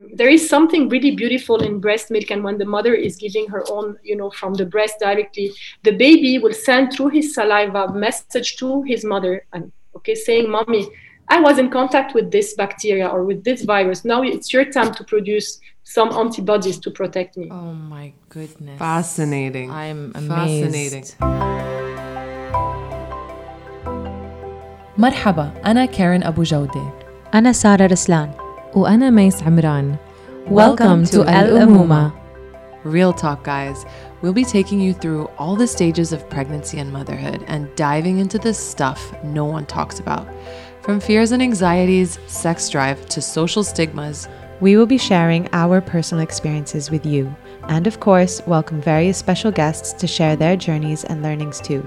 there is something really beautiful in breast milk and when the mother is giving her own you know from the breast directly the baby will send through his saliva message to his mother and okay saying mommy i was in contact with this bacteria or with this virus now it's your time to produce some antibodies to protect me oh my goodness fascinating i'm amazed fascinating مرحبا أنا كارين أبو جودة أنا سارة رسلان وأنا ميس عمران Welcome, to Al Umuma. Real talk, guys. We'll be taking you through all the stages of pregnancy and motherhood and diving into the stuff no one talks about. From fears and anxieties, sex drive, to social stigmas, we will be sharing our personal experiences with you. And of course, welcome various special guests to share their journeys and learnings too.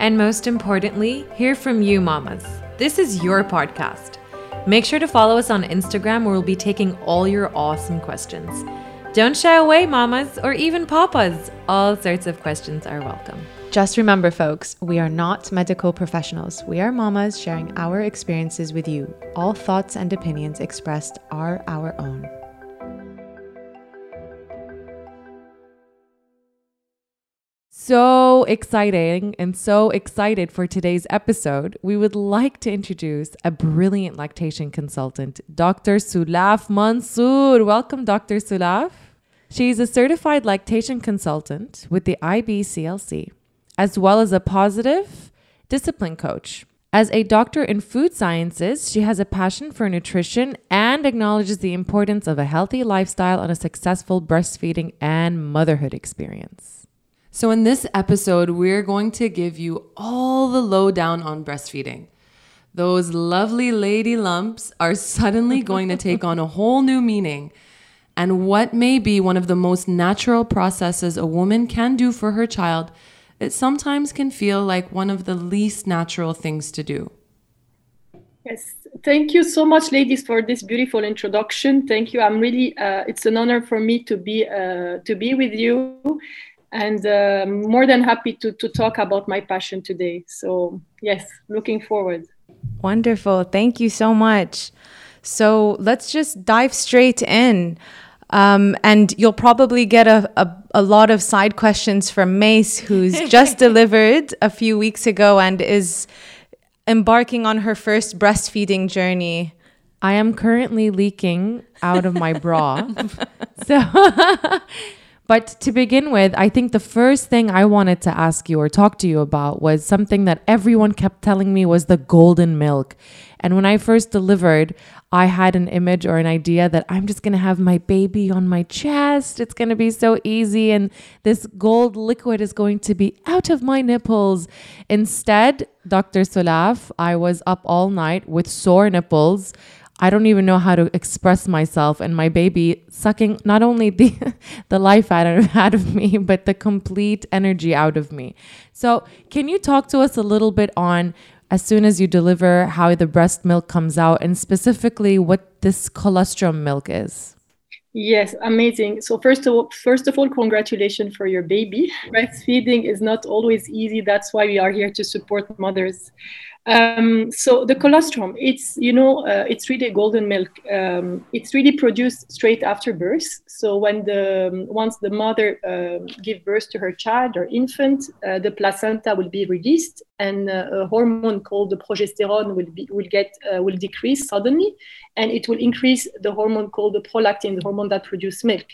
And most importantly, hear from you, mamas. This is your podcast. Make sure to follow us on Instagram where we'll be taking all your awesome questions. Don't shy away, mamas or even papas. All sorts of questions are welcome. Just remember, folks, we are not medical professionals. We are mamas sharing our experiences with you. All thoughts and opinions expressed are our own. So exciting and so excited for today's episode, we would like to introduce a brilliant lactation consultant, Dr. Sulaf Mansour. Welcome, Dr. Sulaf. She's a certified lactation consultant with the IBCLC, as well as a positive discipline coach. As a doctor in food sciences, she has a passion for nutrition and acknowledges the importance of a healthy lifestyle on a successful breastfeeding and motherhood experience. So, in this episode, we're going to give you all the lowdown on breastfeeding. Those lovely lady lumps are suddenly going to take on a whole new meaning. And what may be one of the most natural processes a woman can do for her child, it sometimes can feel like one of the least natural things to do. Yes, thank you so much, ladies, for this beautiful introduction. Thank you. I'm really. Uh, it's an honor for me to be uh, to be with you and uh, more than happy to, to talk about my passion today. So, yes, looking forward. Wonderful. Thank you so much. So, let's just dive straight in. Um, and you'll probably get a, a, a, lot of side questions from Mais, who's just delivered a few weeks ago and is embarking on her first breastfeeding journey. I am currently leaking out of my bra. so But to begin with, I think the first thing I wanted to ask you or talk to you about was something that everyone kept telling me was the golden milk. And when I first delivered, I had an image or an idea that I'm just going to have my baby on my chest. It's going to be so easy. And this gold liquid is going to be out of my nipples. Instead, Dr. Sulaf, I was up all night with sore nipples. I don't even know how to express myself and my baby sucking not only the the life out of, out of me but the complete energy out of me. So, can you talk to us a little bit on as soon as you deliver how the breast milk comes out and specifically what this colostrum milk is? Yes, amazing. So first of all, first of all, congratulations for your baby. Breastfeeding is not always easy. That's why we are here to support mothers. Um, so the colostrum, it's you know, uh, it's really golden milk. Um, it's really produced straight after birth. So when the um, once the mother uh, give birth to her child or infant, uh, the placenta will be released, and uh, a hormone called the progesterone will be will get uh, will decrease suddenly, and it will increase the hormone called the prolactin, the hormone that produces milk.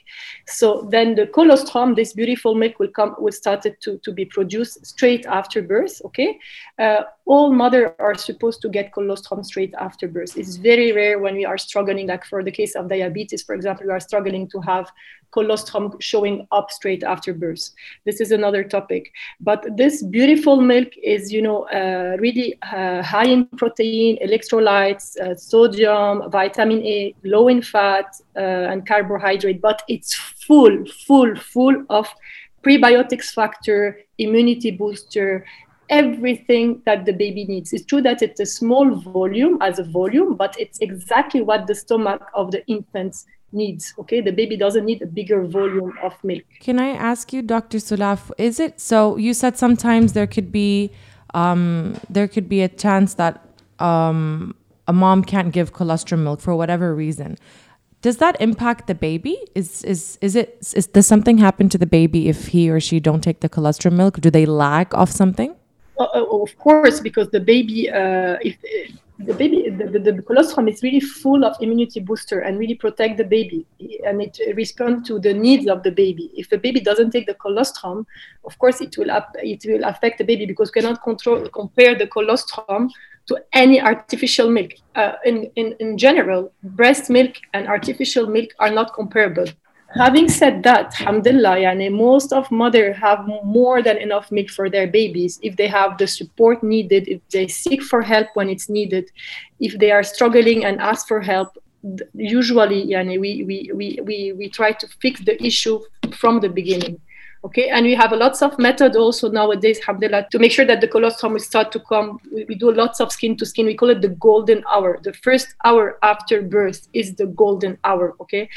So then the colostrum, this beautiful milk, will come will start to to be produced straight after birth. Okay, uh, all mothers are supposed to get colostrum straight after birth. It's very rare when we are struggling, like for the case of diabetes, for example, we are struggling to have colostrum showing up straight after birth. This is another topic. But this beautiful milk is, you know, uh, really uh, high in protein, electrolytes, uh, sodium, vitamin A, low in fat, uh, and carbohydrate, but it's full, full, full of prebiotics factor, immunity booster, everything that the baby needs. It's true that it's a small volume as a volume, but it's exactly what the stomach of the infant needs. Okay, the baby doesn't need a bigger volume of milk. Can I ask you, Dr. Sulaf, is it so? You said sometimes there could be um, there could be a chance that um, a mom can't give colostrum milk for whatever reason. does that impact the baby? Is is is it is does something happen to the baby if he or she don't take the colostrum milk? Do they lack off something? Uh, uh of course, because the baby, uh, if the baby, the, the, the, colostrum is really full of immunity booster and really protect the baby, and it responds to the needs of the baby. If the baby doesn't take the colostrum, of course, it will up, it will affect the baby because we cannot control compare the colostrum to any artificial milk. Uh, in, in, in general, breast milk and artificial milk are not comparable. Having said that, alhamdulillah, yani most of mothers have more than enough milk for their babies if they have the support needed, if they seek for help when it's needed, if they are struggling and ask for help. Usually, yani, we, we, we, we, we try to fix the issue from the beginning. Okay, and we have lots of method also nowadays, alhamdulillah, to make sure that the colostrum will start to come. We, we do lots of skin to skin. We call it the golden hour. The first hour after birth is the golden hour. Okay,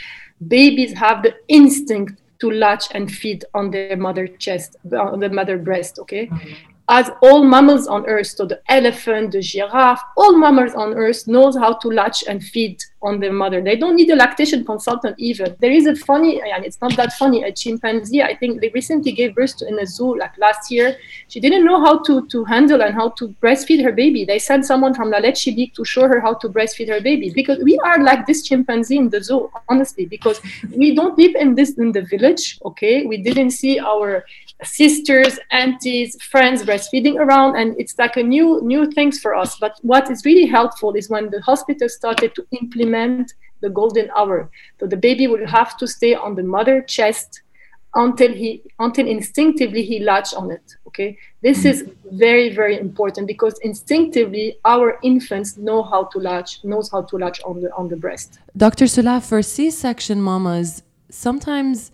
babies have the instinct to latch and feed on their mother chest, on the mother breast. Okay, mm-hmm as all mammals on earth. So the elephant the giraffe all mammals on earth knows how to latch and feed on their mother. They don't need a lactation consultant even there is a funny and it's not that funny a chimpanzee i think they recently gave birth to in a zoo like last year. She didn't know how to to handle and how to breastfeed her baby. They sent someone from la leche to show her how to breastfeed her baby because we are like this chimpanzee in the zoo honestly because we don't live in this in the village okay? We didn't see our sisters, aunties, friends breastfeeding around, and it's like a new new things for us. But what is really helpful is when the hospital started to implement the golden hour. So the baby will have to stay on the mother chest until he until instinctively he latch on it okay this mm-hmm. is very very important because instinctively our infants know how to latch knows how to latch on the on the breast dr Sulaf for c-section mamas sometimes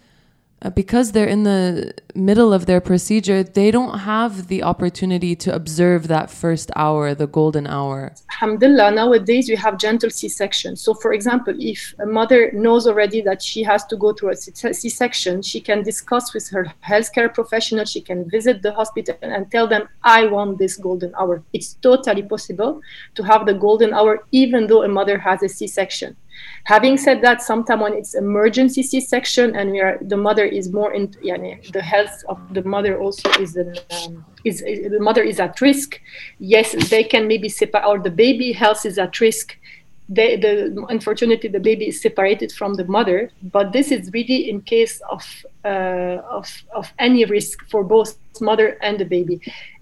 uh, because they're in the middle of their procedure, they don't have the opportunity to observe that first hour, the golden hour. Alhamdulillah, nowadays we have gentle C section. So, for example, if a mother knows already that she has to go through a C section, she can discuss with her healthcare professional, she can visit the hospital and tell them, I want this golden hour. It's totally possible to have the golden hour even though a mother has a C section. Having said that, sometimes when it's emergency C-section and we are the mother is more in, yani, the health of the mother also is um, is, is, the mother is at risk. Yes, they can maybe separate or the baby health is at risk. They, the unfortunately the baby is separated from the mother, but this is really in case of uh, of of any risk for both mother and the baby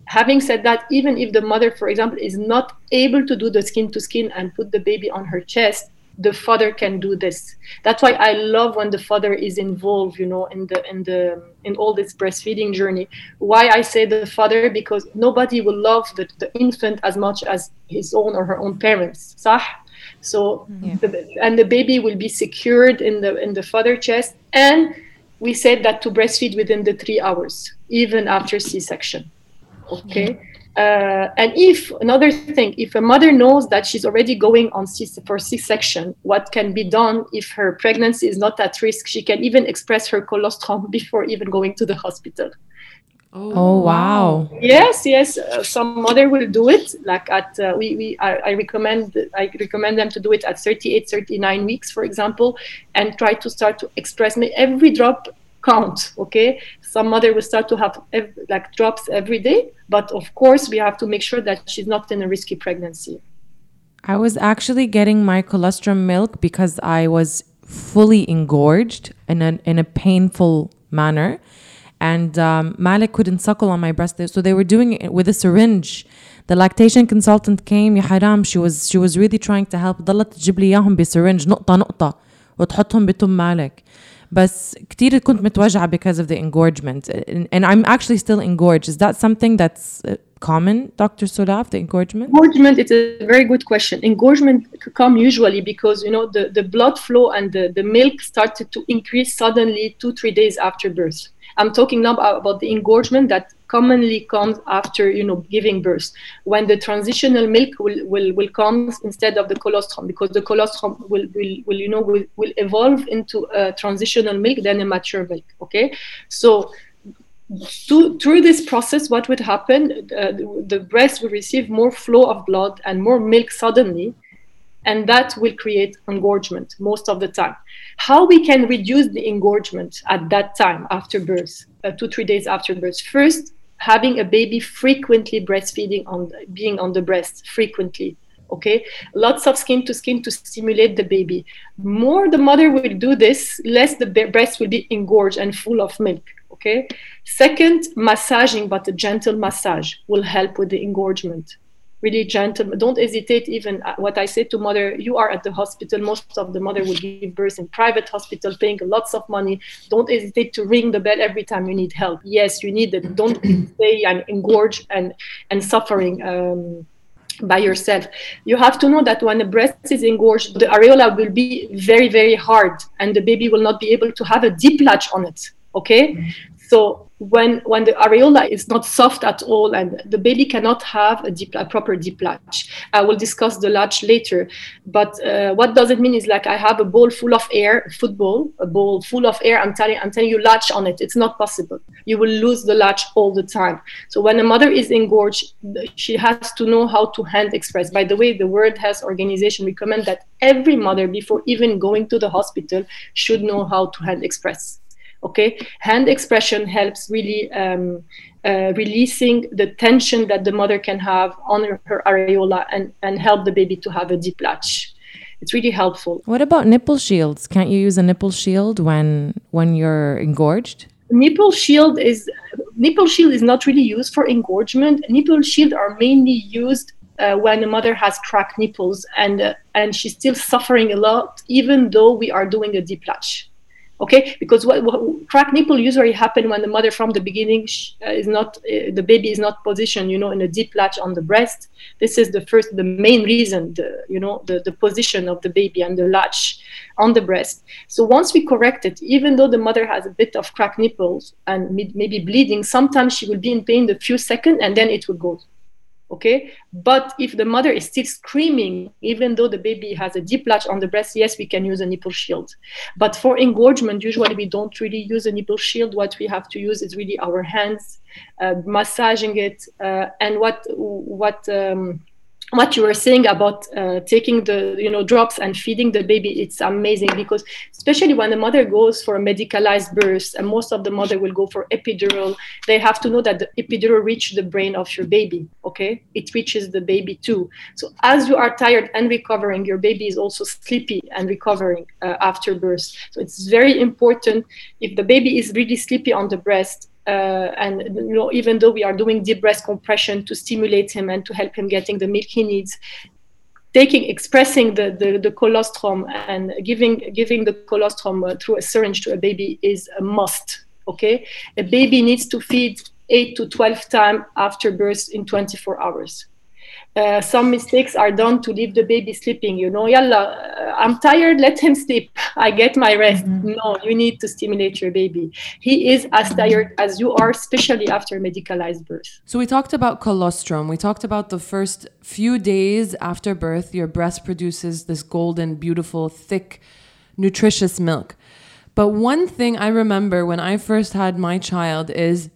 having said that, even if the mother, for example, is not able to do the skin to skin and put the baby on her chest, the father can do this. That's why i love when the father is involved you know in the in the in all this breastfeeding journey. Why i say the father? Because nobody will love the, the infant as much as his own or her own parents صح? so yeah. the, and the baby will be secured in the in the father chest. And we said that to breastfeed within the three hours even after c-section. Okay uh, and if another thing, if a mother knows that she's already going on C- for C-section, what can be done if her pregnancy is not at risk? She can even express her colostrum before even going to the hospital. Oh, oh wow! Yes, yes. Uh, some mother will do it. Like at uh, we, we I, I, recommend I recommend them to do it at 38, 39 weeks, for example, and try to start to express every drop count. Okay, some mother will start to have ev- like drops every day but of course we have to make sure that she's not in a risky pregnancy i was actually getting my colostrum milk because i was fully engorged in a, in a painful manner and um, Malik couldn't suckle on my breast so they were doing it with a syringe the lactation consultant came يا حرام she was she was really trying to help ضلت تجيب لي اياهم بسرنج نقطه نقطه وتحطهم بتم مالك بس كتير كنت متوجعة because of the engorgement and I'm actually still engorged. Is that something that's uh, common, Dr. Sulaf, the engorgement? Engorgement, it's a very good question. Engorgement come usually because, you know, the, the blood flow and the, the milk started to increase suddenly two, three days after birth. I'm talking now about the engorgement that commonly comes after you know giving birth. When the transitional milk will, will, will come instead of the colostrum because the colostrum will, will, will you know will, will evolve into a transitional milk then a mature milk okay? So through this process what would happen? Uh, the, the breast will receive more flow of blood and more milk suddenly and that will create engorgement most of the time. How we can reduce the engorgement at that time after birth, uh, two three days after birth? First, having a baby frequently breastfeeding on being on the breast frequently okay lots of skin to skin to stimulate the baby more the mother will do this less the breast will be engorged and full of milk okay second massaging but a gentle massage will help with the engorgement really gentle don't hesitate even what i say to mother you are at the hospital most of the mother will give birth in private hospital paying lots of money don't hesitate to ring the bell every time you need help yes you need it don't stay and engorge and and suffering um, by yourself. You have to know that when the breast is engorged, the areola will be very, very hard and the baby will not be able to have a deep latch on it. Okay? Mm-hmm. So when when the areola is not soft at all and the baby cannot have a deep a proper deep latch i will discuss the latch later. But uh, what does it mean is like i have a bowl full of air football a bowl full of air i'm telling i'm telling you latch on it. It's not possible. You will lose the latch all the time. So when a mother is engorged she has to know how to hand express. By the way the world health organization recommend that every mother before even going to the hospital should know how to hand express okay? Hand expression helps really um, uh, releasing the tension that the mother can have on her, her areola and, and help the baby to have a deep latch. It's really helpful. What about nipple shields? Can't you use a nipple shield when when you're engorged? Nipple shield is nipple shield is not really used for engorgement. Nipple shield are mainly used uh, when a mother has cracked nipples and uh, and she's still suffering a lot even though we are doing a deep latch okay? Because what, what cracked nipple usually happen when the mother from the beginning uh, is not uh, the baby is not positioned you know in a deep latch on the breast. This is the first the main reason the you know the, the position of the baby and the latch on the breast. So once we correct it even though the mother has a bit of cracked nipples and maybe bleeding sometimes she will be in pain the few seconds and then it will go okay? But if the mother is still screaming even though the baby has a deep latch on the breast yes we can use a nipple shield. But for engorgement usually we don't really use a nipple shield. What we have to use is really our hands uh, massaging it uh, and what what um, what you were saying about uh, taking the you know drops and feeding the baby it's amazing because especially when the mother goes for a medicalized birth and most of the mother will go for epidural they have to know that the epidural reaches the brain of your baby okay? It reaches the baby too. So as you are tired and recovering your baby is also sleepy and recovering uh, after birth. So it's very important if the baby is really sleepy on the breast uh, and you know, even though we are doing deep breast compression to stimulate him and to help him getting the milk he needs, taking expressing the, the, the colostrum and giving giving the colostrum uh, through a syringe to a baby is a must. Okay, a baby needs to feed eight to twelve times after birth in 24 hours. Uh, some mistakes are done to leave the baby sleeping. You know, yalla, uh, I'm tired, let him sleep. I get my rest. Mm-hmm. No, you need to stimulate your baby. He is as tired as you are, especially after medicalized birth. So, we talked about colostrum. We talked about the first few days after birth, your breast produces this golden, beautiful, thick, nutritious milk. But one thing I remember when I first had my child is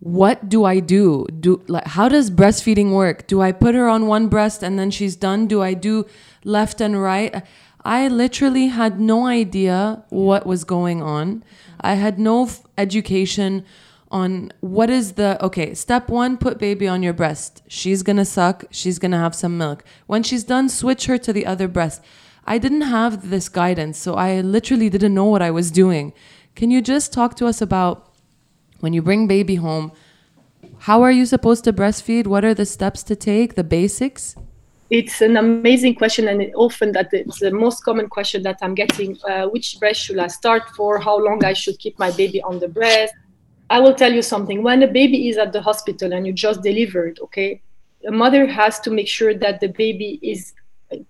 what do I do? Do like how does breastfeeding work? Do I put her on one breast and then she's done? Do I do left and right? I literally had no idea what was going on. I had no f- education on what is the okay, step 1 put baby on your breast. She's going to suck, she's going to have some milk. When she's done switch her to the other breast. I didn't have this guidance, so I literally didn't know what I was doing. Can you just talk to us about when you bring baby home, how are you supposed to breastfeed? What are the steps to take, the basics? It's an amazing question, and often that it's the most common question that I'm getting. Uh, which breast should I start for? How long I should keep my baby on the breast? I will tell you something. When a baby is at the hospital and you just delivered, okay, a mother has to make sure that the baby is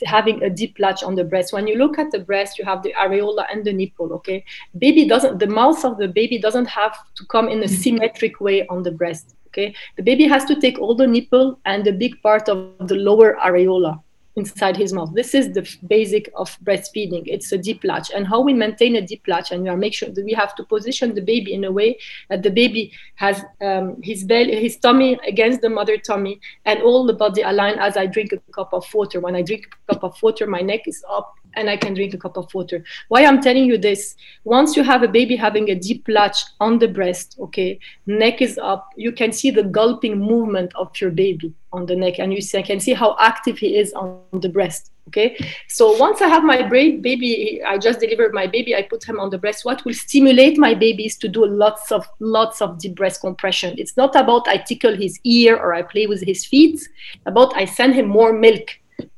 having a deep latch on the breast. When you look at the breast, you have the areola and the nipple. Okay, baby doesn't. The mouth of the baby doesn't have to come in a mm-hmm. symmetric way on the breast. Okay, the baby has to take all the nipple and the big part of the lower areola inside his mouth. This is the basic of breastfeeding. It's a deep latch. And how we maintain a deep latch, and we are make sure that we have to position the baby in a way that the baby has um, his belly, his tummy against the mother tummy, and all the body aligned as I drink a cup of water. When I drink a cup of water, my neck is up and I can drink a cup of water. Why I'm telling you this? Once you have a baby having a deep latch on the breast, okay, neck is up, you can see the gulping movement of your baby on the neck, and you see, I can see how active he is on the breast. Okay, so once I have my baby, I just delivered my baby. I put him on the breast. What will stimulate my baby is to do lots of lots of deep breast compression. It's not about I tickle his ear or I play with his feet. About I send him more milk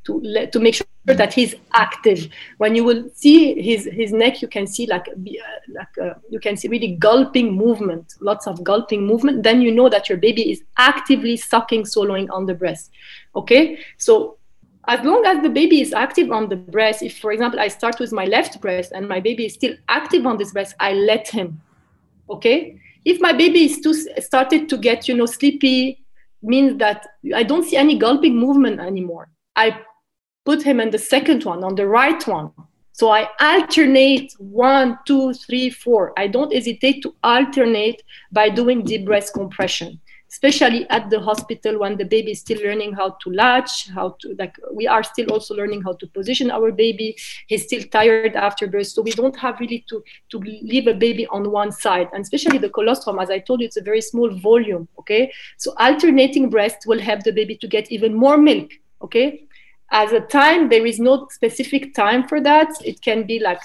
to let, to make sure that he's active. When you will see his his neck, you can see like uh, like uh, you can see really gulping movement, lots of gulping movement. Then you know that your baby is actively sucking, swallowing on the breast. Okay, so as long as the baby is active on the breast, if for example I start with my left breast and my baby is still active on this breast, I let him. Okay, if my baby is too started to get you know sleepy, means that I don't see any gulping movement anymore. I put him in the second one, on the right one. So I alternate one, two, three, four. I don't hesitate to alternate by doing deep breast compression, especially at the hospital when the baby is still learning how to latch, how to like we are still also learning how to position our baby. He's still tired after birth, so we don't have really to to leave a baby on one side, and especially the colostrum. As I told you, it's a very small volume. Okay, so alternating breast will help the baby to get even more milk. Okay, as a time there is no specific time for that. It can be like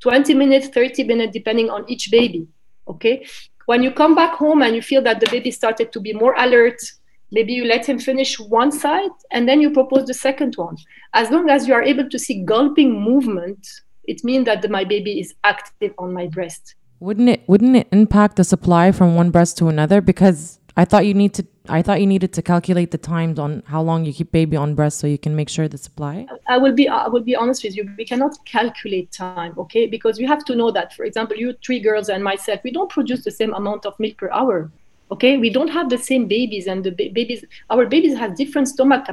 20 minutes 30 minutes depending on each baby okay? When you come back home and you feel that the baby started to be more alert maybe you let him finish one side and then you propose the second one. As long as you are able to see gulping movement it means that the, my baby is active on my breast. Wouldn't it wouldn't it impact the supply from one breast to another? Because I thought you need to. I thought you needed to calculate the times on how long you keep baby on breast so you can make sure the supply. I will be. I will be honest with you. We cannot calculate time, okay? Because we have to know that, for example, you three girls and myself, we don't produce the same amount of milk per hour okay? We don't have the same babies and the ba- babies our babies have different stomach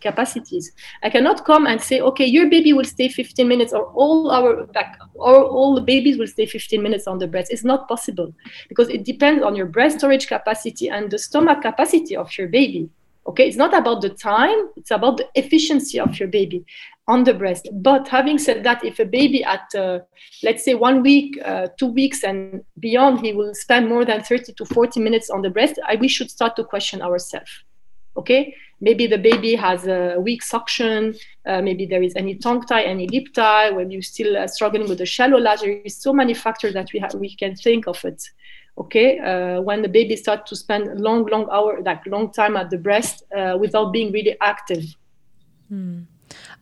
capacities. I cannot come and say okay your baby will stay 15 minutes or all our like or all the babies will stay 15 minutes on the breast. It's not possible because it depends on your breast storage capacity and the stomach capacity of your baby okay it's not about the time it's about the efficiency of your baby on the breast. But having said that, if a baby at, uh, let's say, one week, uh, two weeks, and beyond, he will spend more than 30 to 40 minutes on the breast, I, we should start to question ourselves. Okay, maybe the baby has a weak suction, uh, maybe there is any tongue tie, any lip tie, when you're still uh, struggling with the shallow latch. There is so many factors that we have, we can think of it. Okay, uh, when the baby starts to spend long, long hour, like long time at the breast uh, without being really active. Hmm.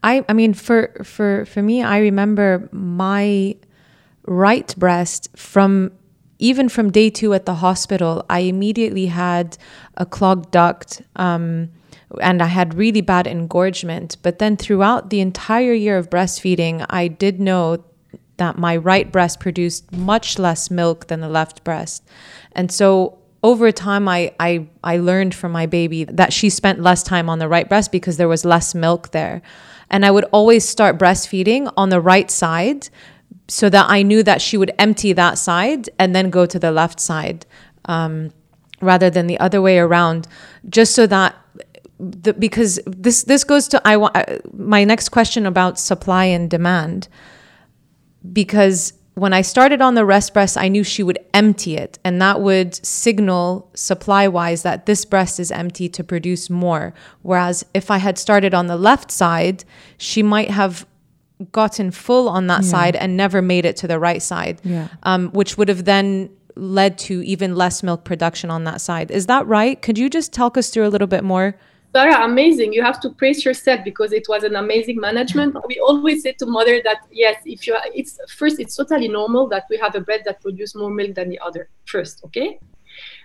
I I mean for for for me I remember my right breast from even from day two at the hospital I immediately had a clogged duct um, and I had really bad engorgement but then throughout the entire year of breastfeeding I did know that my right breast produced much less milk than the left breast and so over time I, I I learned from my baby that she spent less time on the right breast because there was less milk there and I would always start breastfeeding on the right side so that I knew that she would empty that side and then go to the left side um, rather than the other way around, just so that. The, because this this goes to I want uh, my next question about supply and demand because when I started on the rest breast, I knew she would empty it, and that would signal supply wise that this breast is empty to produce more. Whereas if I had started on the left side, she might have gotten full on that yeah. side and never made it to the right side, yeah. um, which would have then led to even less milk production on that side. Is that right? Could you just talk us through a little bit more? Sarah, amazing. You have to praise yourself because it was an amazing management. We always say to mother that yes, if you it's first, it's totally normal that we have a bread that produces more milk than the other. First, okay.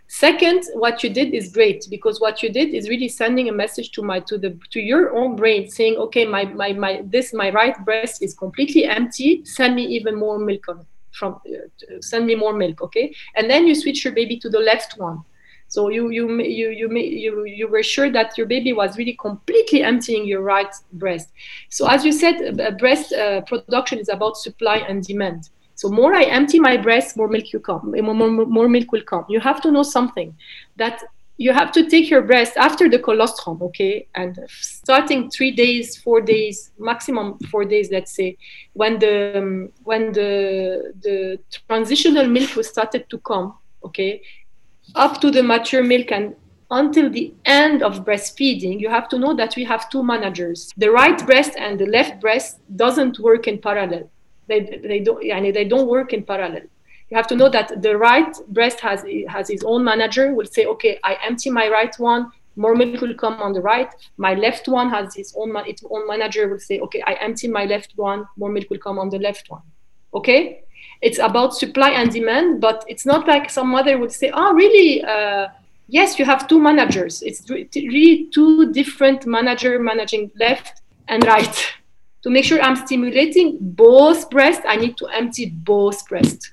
Second, what you did is great because what you did is really sending a message to my to the to your own brain saying, okay, my my my this my right breast is completely empty. Send me even more milk on from uh, send me more milk, okay. And then you switch your baby to the left one So you you you you you you were sure that your baby was really completely emptying your right breast. So as you said, breast uh, production is about supply and demand. So more I empty my breast, more milk you come, more, more, more milk will come. You have to know something that you have to take your breast after the colostrum, okay, and starting three days, four days, maximum four days, let's say, when the um, when the the transitional milk was started to come, okay, up to the mature milk and until the end of breastfeeding, you have to know that we have two managers. The right breast and the left breast doesn't work in parallel. They, they don't they don't work in parallel you have to know that the right breast has has its own manager will say okay i empty my right one more milk will come on the right my left one has its own its own manager will say okay i empty my left one more milk will come on the left one okay it's about supply and demand but it's not like some mother would say oh really uh, yes you have two managers it's really two different manager managing left and right to make sure i'm stimulating both breasts i need to empty both breasts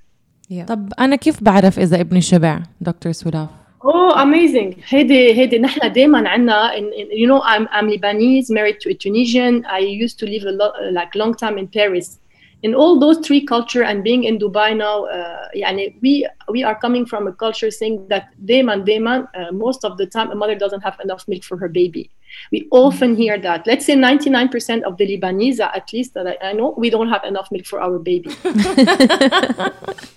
yeah. طب انا كيف بعرف اذا ابني شبع دكتور سولاف Oh, amazing. هيدي هيدي نحن دائما عندنا you know I'm I'm Lebanese married to a Tunisian. I used to live a lot like long time in Paris. In all those three culture and being in Dubai now, uh, يعني we we are coming from a culture saying that دائما دائما uh, most of the time a mother doesn't have enough milk for her baby. We often hear that. Let's say 99% of the Lebanese, at least that I, I know, we don't have enough milk for our baby. and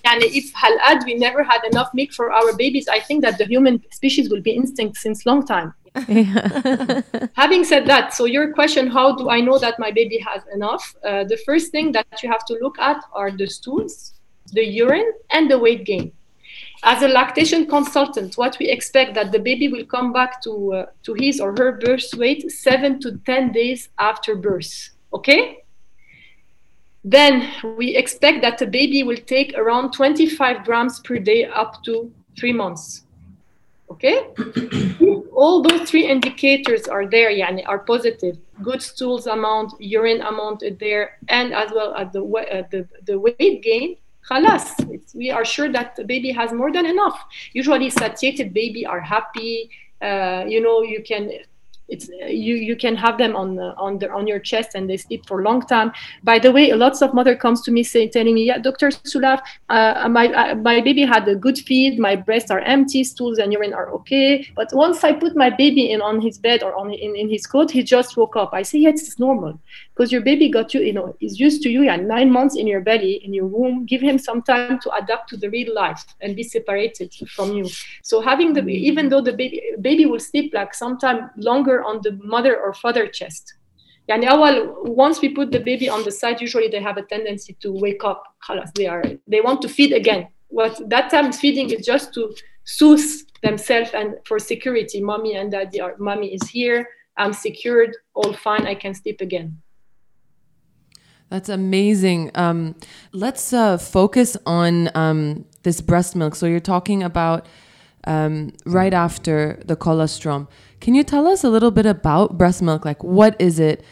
if halad, we never had enough milk for our babies, I think that the human species will be extinct since long time. Having said that, so your question, how do I know that my baby has enough? Uh, the first thing that you have to look at are the stools, the urine, and the weight gain as a lactation consultant, what we expect that the baby will come back to, uh, to his or her birth weight seven to 10 days after birth. Okay? Then we expect that the baby will take around 25 grams per day up to three months. Okay? All those three indicators are there, yani, are positive. Good stools amount, urine amount is there, and as well as the, uh, the, the weight gain Khalas, we are sure that the baby has more than enough. Usually, satiated baby are happy. Uh, you know, you can it's you you can have them on the, on the on your chest and they sleep for a long time. By the way lots of mother comes to me saying telling me yeah dr sulaf uh, my uh, my baby had a good feed. My breasts are empty. Stools and urine are okay. But once i put my baby in on his bed or on in, in his coat he just woke up. I say yes it's normal because your baby got you you know is used to you yeah nine months in your belly in your womb give him some time to adapt to the real life and be separated from you so having the even though the baby baby will sleep like sometime longer on the mother or father chest. يعني أول once we put the baby on the side, usually they have a tendency to wake up. they are they want to feed again. What that time feeding is just to soothe themselves and for security. Mommy and daddy are mommy is here. I'm secured. All fine. I can sleep again. that's amazing. Um, let's uh, focus on um, this breast milk. So you're talking about um, right after the colostrum. Can you tell us a little bit about breast milk? Like, what is it?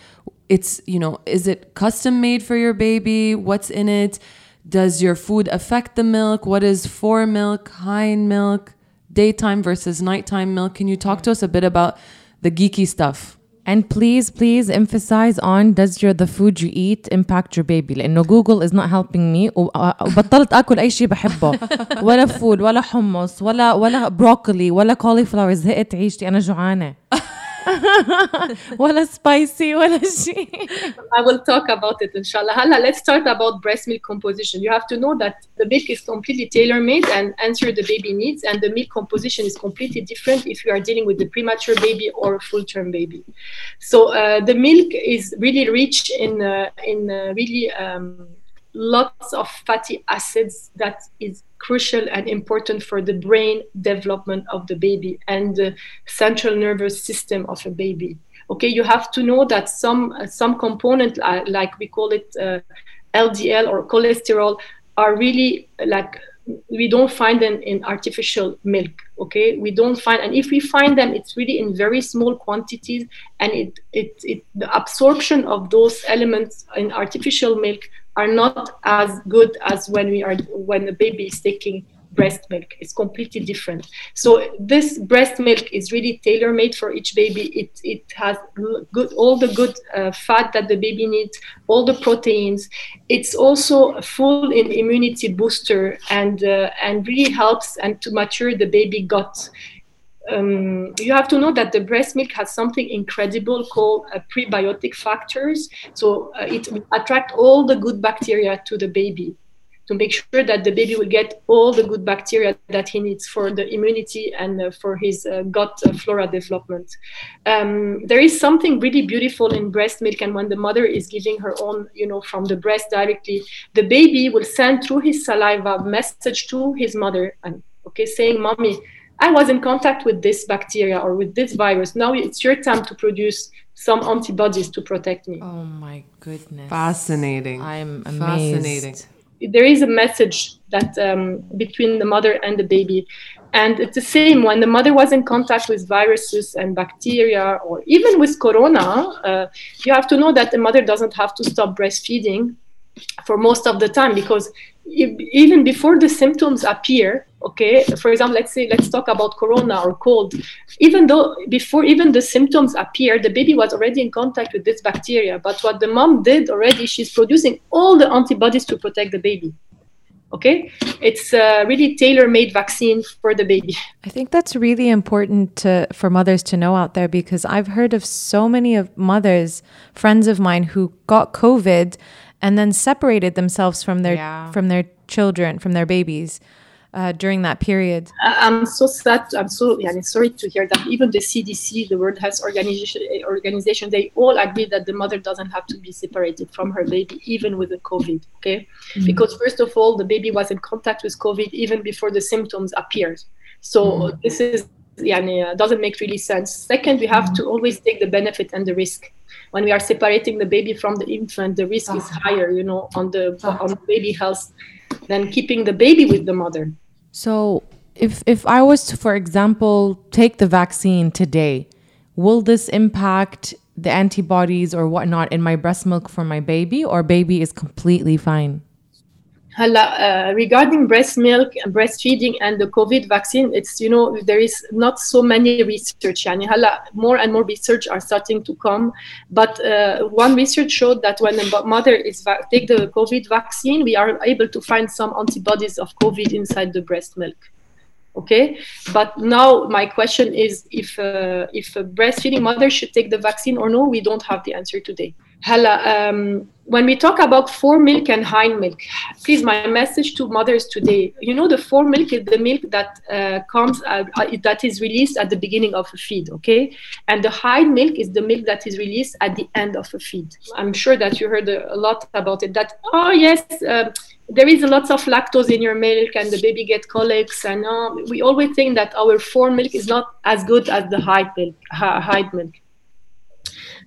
It's, you know, is it custom made for your baby? What's in it? Does your food affect the milk? What is fore milk, hind milk, daytime versus nighttime milk? Can you talk to us a bit about the geeky stuff? And please, please emphasize on does your the food you eat impact your baby لأنه Google is not helping me وبطلت آكل أي شيء بحبه ولا فود ولا حمص ولا ولا بروكلي ولا cauliflower زهقت عيشتي أنا جوعانة ولا spicy ولا شيء I will talk about it inshallah هلا let's start about breast milk composition you have to know that the milk is completely tailor made and answer the baby needs and the milk composition is completely different if you are dealing with the premature baby or full term baby so uh, the milk is really rich in uh, in uh, really um, lots of fatty acids that is crucial and important for the brain development of the baby and the central nervous system of a baby. Okay you have to know that some some component uh, like we call it uh, ldl or cholesterol are really like we don't find them in artificial milk okay? We don't find and if we find them it's really in very small quantities and it, it, it the absorption of those elements in artificial milk are not as good as when we are when the baby is taking breast milk. It's completely different. So this breast milk is really tailor made for each baby. It it has good all the good uh, fat that the baby needs, all the proteins. It's also full in immunity booster and uh, and really helps and to mature the baby gut. Um, you have to know that the breast milk has something incredible called uh, prebiotic factors. So uh, it attract all the good bacteria to the baby to make sure that the baby will get all the good bacteria that he needs for the immunity and uh, for his uh, gut uh, flora development. Um, there is something really beautiful in breast milk, and when the mother is giving her own, you know, from the breast directly, the baby will send through his saliva message to his mother, and okay, saying, "Mommy." I was in contact with this bacteria or with this virus. Now it's your time to produce some antibodies to protect me. Oh my goodness. Fascinating. I'm amazed. Fascinating there is a message that um, between the mother and the baby and it's the same when the mother was in contact with viruses and bacteria or even with corona uh, you have to know that the mother doesn't have to stop breastfeeding for most of the time because even before the symptoms appear okay for example let's say let's talk about corona or cold. Even though before even the symptoms appear the baby was already in contact with this bacteria. But what the mom did already she's producing all the antibodies to protect the baby. Okay? It's a really tailor-made vaccine for the baby. I think that's really important to, for mothers to know out there because i've heard of so many of mothers friends of mine who got covid and then separated themselves from their yeah. from their children, from their babies. Uh, during that period. I'm so sad. I'm so yeah, sorry to hear that. Even the CDC, the World Health Organization, organization, they all agree that the mother doesn't have to be separated from her baby, even with the COVID. Okay, mm-hmm. because first of all, the baby was in contact with COVID even before the symptoms appeared. So mm-hmm. this is yeah, doesn't make really sense. Second, we have mm-hmm. to always take the benefit and the risk when we are separating the baby from the infant, the risk is ah. higher, you know, on the ah. on baby health than keeping the baby with the mother. So, if if I was to, for example, take the vaccine today, will this impact the antibodies or whatnot in my breast milk for my baby, or baby is completely fine? Uh, regarding breast milk breastfeeding and the COVID vaccine, it's you know there is not so many research. Yani, more and more research are starting to come, but uh, one research showed that when a mother is take the COVID vaccine, we are able to find some antibodies of COVID inside the breast milk. Okay, but now my question is if uh, if a breastfeeding mother should take the vaccine or no, we don't have the answer today. Hala, um, when we talk about fore milk and hind milk, please, my message to mothers today, you know, the fore milk is the milk that uh, comes, uh, that is released at the beginning of a feed, okay? And the hind milk is the milk that is released at the end of a feed. I'm sure that you heard a, lot about it, that, oh, yes, uh, there is lots of lactose in your milk and the baby get colics and uh, we always think that our fore milk is not as good as the hind milk, hind milk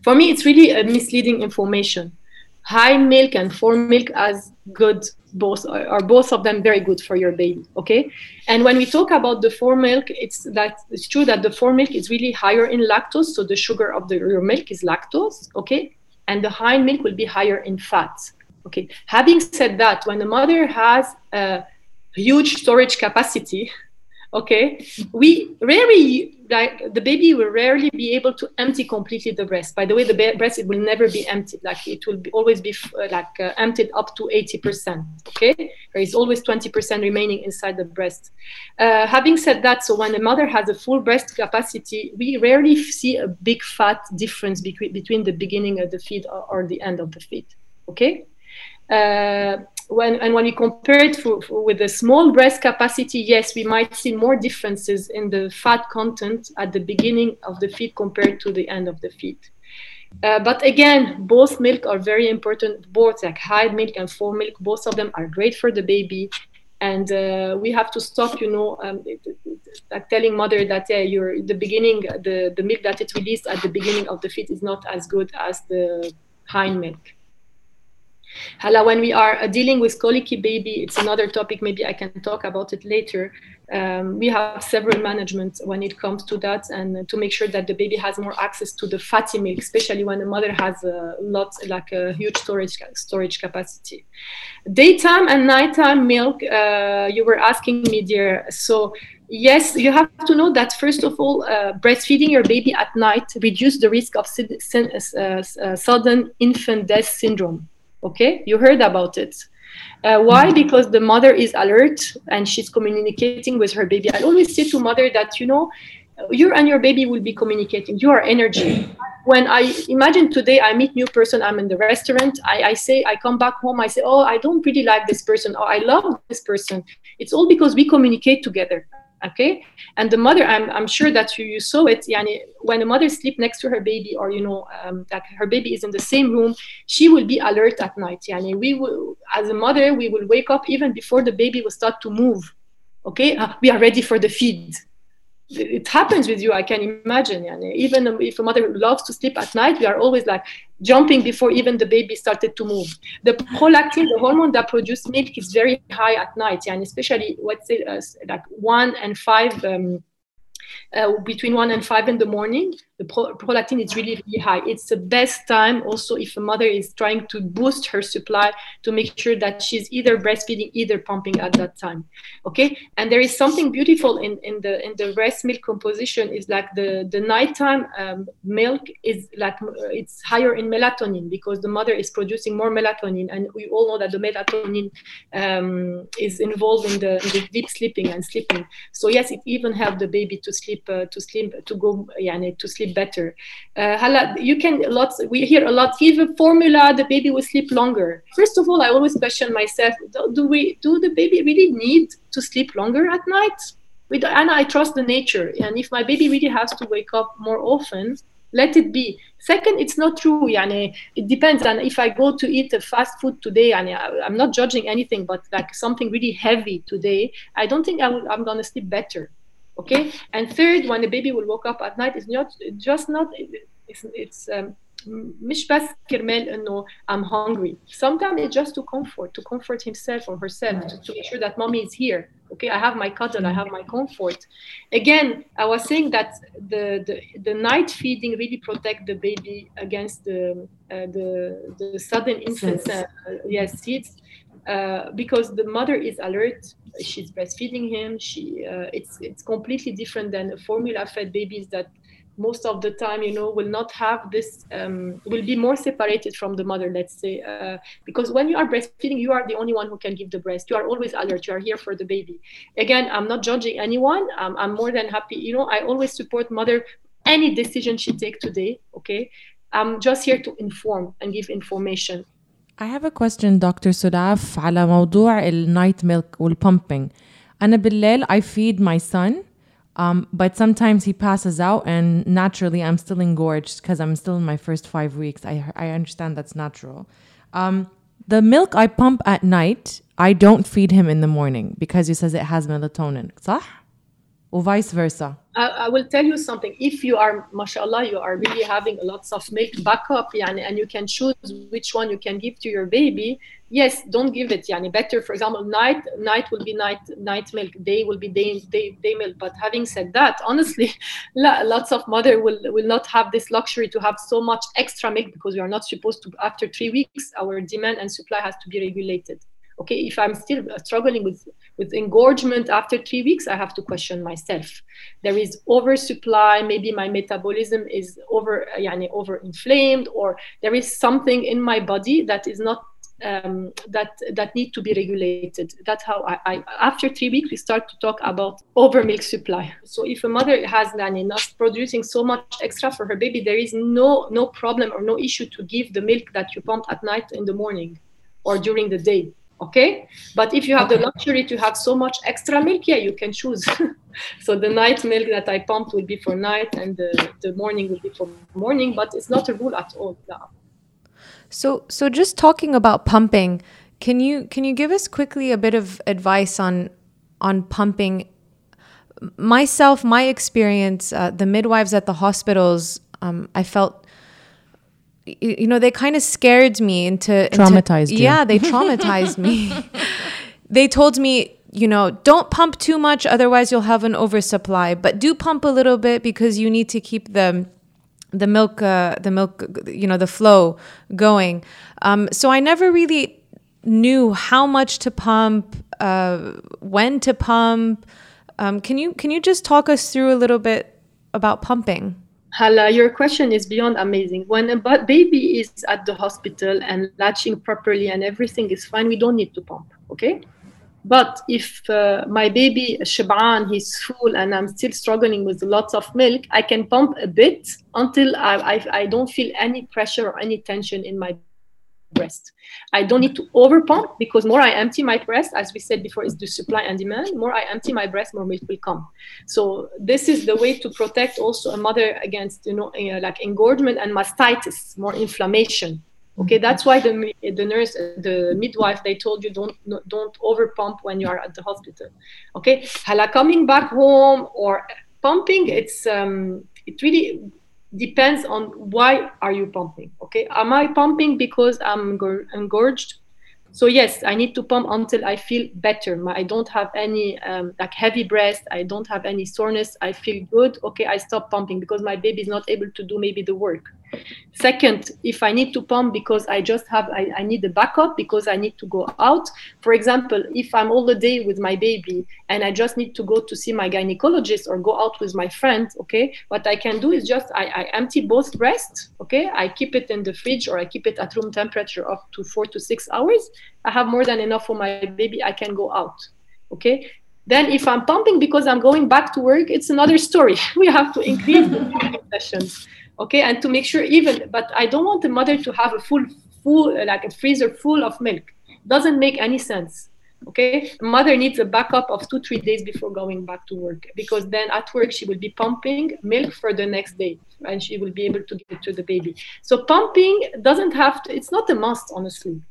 for me, it's really a misleading information. Hind milk and fore milk as good both are both of them very good for your baby okay? And when we talk about the fore milk it's that it's true that the fore milk is really higher in lactose so the sugar of the, your milk is lactose okay? And the hind milk will be higher in fat okay? Having said that when the mother has a huge storage capacity okay we rarely like the baby will rarely be able to empty completely the breast. By the way the breast it will never be emptied. Like it will be, always be uh, like uh, emptied up to 80% okay? There is always 20% remaining inside the breast. Uh, having said that so when a mother has a full breast capacity we rarely see a big fat difference between between the beginning of the feed or, or the end of the feed okay? Uh, when and when we compare it for, for, with a small breast capacity, yes, we might see more differences in the fat content at the beginning of the feed compared to the end of the feed. Uh, but again, both milk are very important. Both like hind milk and fore milk, both of them are great for the baby. And uh, we have to stop, you know, um, like telling mother that yeah, you're the beginning, the the milk that it released at the beginning of the feed is not as good as the hind milk. Hala, when we are uh, dealing with colicky baby, it's another topic. Maybe I can talk about it later. Um, we have several management when it comes to that, and to make sure that the baby has more access to the fatty milk, especially when the mother has a lot, like a huge storage storage capacity. Daytime and nighttime milk. Uh, you were asking me, dear. So yes, you have to know that first of all, uh, breastfeeding your baby at night reduce the risk of uh, uh, sudden infant death syndrome Okay, you heard about it. Uh, why? Mm-hmm. Because the mother is alert and she's communicating with her baby. I always say to mother that you know, you and your baby will be communicating. You are energy. When I imagine today I meet new person, I'm in the restaurant. I, I say I come back home. I say, oh, I don't really like this person. Oh, I love this person. It's all because we communicate together okay? And the mother i'm, I'm sure that you, you saw it yani, when a mother sleep next to her baby or you know um, that her baby is in the same room she will be alert at night yani, we will as a mother we will wake up even before the baby will start to move. Okay? Uh, we are ready for the feed it happens with you i can imagine yani. even if a mother loves to sleep at night we are always like jumping before even the baby started to move the prolactin the hormone that produces milk is very high at night and especially what's it uh, like one and five um, uh, between one and five in the morning the pro- prolactin is really, really high. It's the best time also if a mother is trying to boost her supply to make sure that she's either breastfeeding, either pumping at that time. Okay, and there is something beautiful in, in the in the breast milk composition is like the the nighttime um, milk is like it's higher in melatonin because the mother is producing more melatonin, and we all know that the melatonin um, is involved in the, in the, deep sleeping and sleeping. So yes, it even helps the baby to sleep uh, to sleep to go yeah, to sleep better. Uh, you can lots. We hear a lot. Give a formula, the baby will sleep longer. First of all, I always question myself: Do, do we do the baby really need to sleep longer at night? With and I trust the nature. And if my baby really has to wake up more often, let it be. Second, it's not true. Yani, it depends. And if I go to eat a fast food today, and I'm not judging anything, but like something really heavy today, I don't think I going to sleep better okay and third when the baby will wake up at night it's not just not it's, it's um, مش بس كرمال انه I'm hungry. Sometimes it's just to comfort, to comfort himself or herself, to, to make sure that mommy is here. Okay, I have my cuddle, I have my comfort. Again, I was saying that the the, the night feeding really protect the baby against the uh, the the sudden infant uh, yes seeds uh, because the mother is alert she's breastfeeding him. She uh, it's it's completely different than formula fed babies that most of the time you know will not have this um, will be more separated from the mother let's say uh, because when you are breastfeeding you are the only one who can give the breast. You are always alert. You are here for the baby. Again i'm not judging anyone. Um, i'm more than happy. You know i always support mother any decision she take today okay? I'm just here to inform and give information I have a question Dr. Sulaf, على موضوع النايت ميلك والبومبينج أنا بالليل I feed my son um, but sometimes he passes out and naturally I'm still engorged because I'm still in my first five weeks I, I understand that's natural um, the milk I pump at night I don't feed him in the morning because he says it has melatonin صح؟ Or vice versa? I, I, will tell you something. If you are, mashallah, you are really having lots of milk backup, yani, and you can choose which one you can give to your baby, yes, don't give it. Yani, better, for example, night night will be night night milk, day will be day day, day milk. But having said that, honestly, lots of mother will will not have this luxury to have so much extra milk because we are not supposed to. After three weeks, our demand and supply has to be regulated okay if i'm still struggling with with engorgement after three weeks i have to question myself there is oversupply maybe my metabolism is over yani, over inflamed or there is something in my body that is not um, that that need to be regulated. That's how I, I, after three weeks we start to talk about over milk supply. So if a mother has not producing so much extra for her baby, there is no no problem or no issue to give the milk that you pump at night in the morning or during the day okay? But if you have the luxury to have so much extra milk yeah you can choose. So the night milk that i pumped will be for night and the, the morning will be for morning but it's not a rule at all no. so so just talking about pumping can you can you give us quickly a bit of advice on on pumping? Myself my experience uh, the midwives at the hospitals um, i felt you know they kind of scared me into, into traumatized you. yeah they traumatized me. They told me you know don't pump too much otherwise you'll have an oversupply. But do pump a little bit because you need to keep the the milk uh, the milk you know the flow going. Um, so i never really knew how much to pump uh, when to pump. Um, can you can you just talk us through a little bit about pumping Hala, your question is beyond amazing. When a baby is at the hospital and latching properly and everything is fine, we don't need to pump, okay? But if uh, my baby Shaban, he's full and I'm still struggling with lots of milk, I can pump a bit until I, I, I don't feel any pressure or any tension in my breast. I don't need to over pump because more I empty my breast, as we said before, is the supply and demand. More I empty my breast, more milk will come. So this is the way to protect also a mother against, you know, like engorgement and mastitis, more inflammation. Okay, that's why the the nurse, the midwife, they told you don't don't over pump when you are at the hospital. Okay, hala coming back home or pumping, it's um, it really depends on why are you pumping okay? Am i pumping because i'm engorged? So yes i need to pump until i feel better. I don't have any um, like heavy breast i don't have any soreness. I feel good. Okay i stop pumping because my baby is not able to do maybe the work Second, if I need to pump because I just have, I, I, need a backup because I need to go out. For example, if I'm all the day with my baby and I just need to go to see my gynecologist or go out with my friend, okay, what I can do is just I, I empty both breasts, okay, I keep it in the fridge or I keep it at room temperature up to four to six hours. I have more than enough for my baby, I can go out, okay. Then, if I'm pumping because I'm going back to work, it's another story. we have to increase the sessions okay and to make sure even but i don't want the mother to have a full full like a freezer full of milk. Doesn't make any sense okay? Mother needs a backup of two three days before going back to work because then at work she will be pumping milk for the next day and she will be able to give it to the baby. So pumping doesn't have to it's not a must honestly.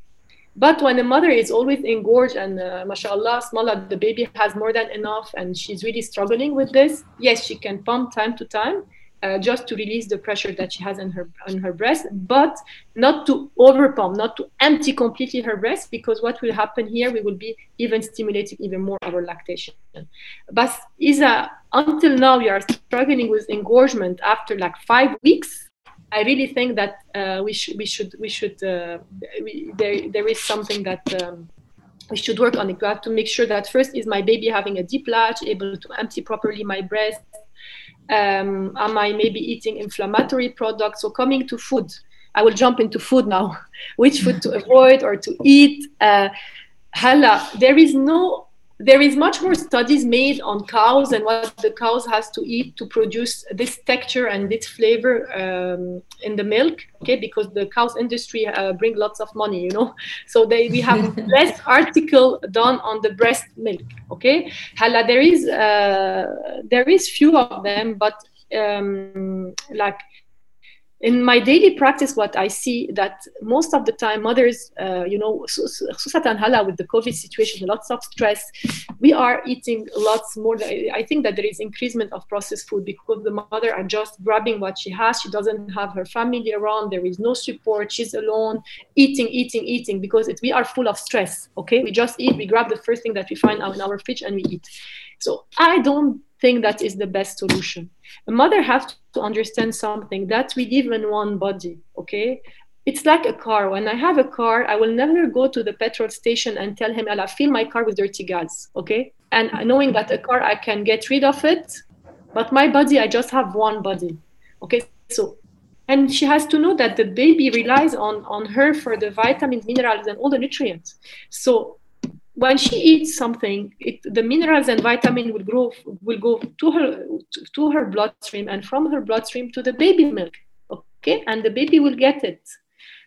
But when a mother is always engorged and uh, mashallah smala the baby has more than enough and she's really struggling with this yes she can pump time to time uh, just to release the pressure that she has in her on her breast, but not to overpump, not to empty completely her breast, because what will happen here, we will be even stimulating even more our lactation. But Isa, until now, we are struggling with engorgement after like five weeks. I really think that uh, we should we should we should uh, we, there there is something that. Um, we should work on it. We have to make sure that first is my baby having a deep latch, able to empty properly my breast, um, am I maybe eating inflammatory products? So coming to food, I will jump into food now. Which food to avoid or to eat? Uh, hala, there is no there is much more studies made on cows and what the cows has to eat to produce this texture and this flavor um, in the milk okay? Because the cows industry uh, bring lots of money you know? So they we have less article done on the breast milk okay? Hala there is uh, there is few of them but um, like in my daily practice, what I see that most of the time mothers, uh, you know, Susatan Hala with the COVID situation, lots of stress, we are eating lots more. I think that there is increasement of processed food because the mother are just grabbing what she has. She doesn't have her family around. There is no support. She's alone, eating, eating, eating because it, we are full of stress. Okay, we just eat. We grab the first thing that we find out in our fridge and we eat. So I don't think that is the best solution. A mother has to understand something that we live in one body, okay? It's like a car. When I have a car, I will never go to the petrol station and tell him, I'll fill my car with dirty gas, okay? And knowing that a car, I can get rid of it, but my body, I just have one body, okay? So, and she has to know that the baby relies on, on her for the vitamins, minerals, and all the nutrients. So when she eats something, it, the minerals and vitamin will grow will go to her to her bloodstream and from her bloodstream to the baby milk. Okay, and the baby will get it.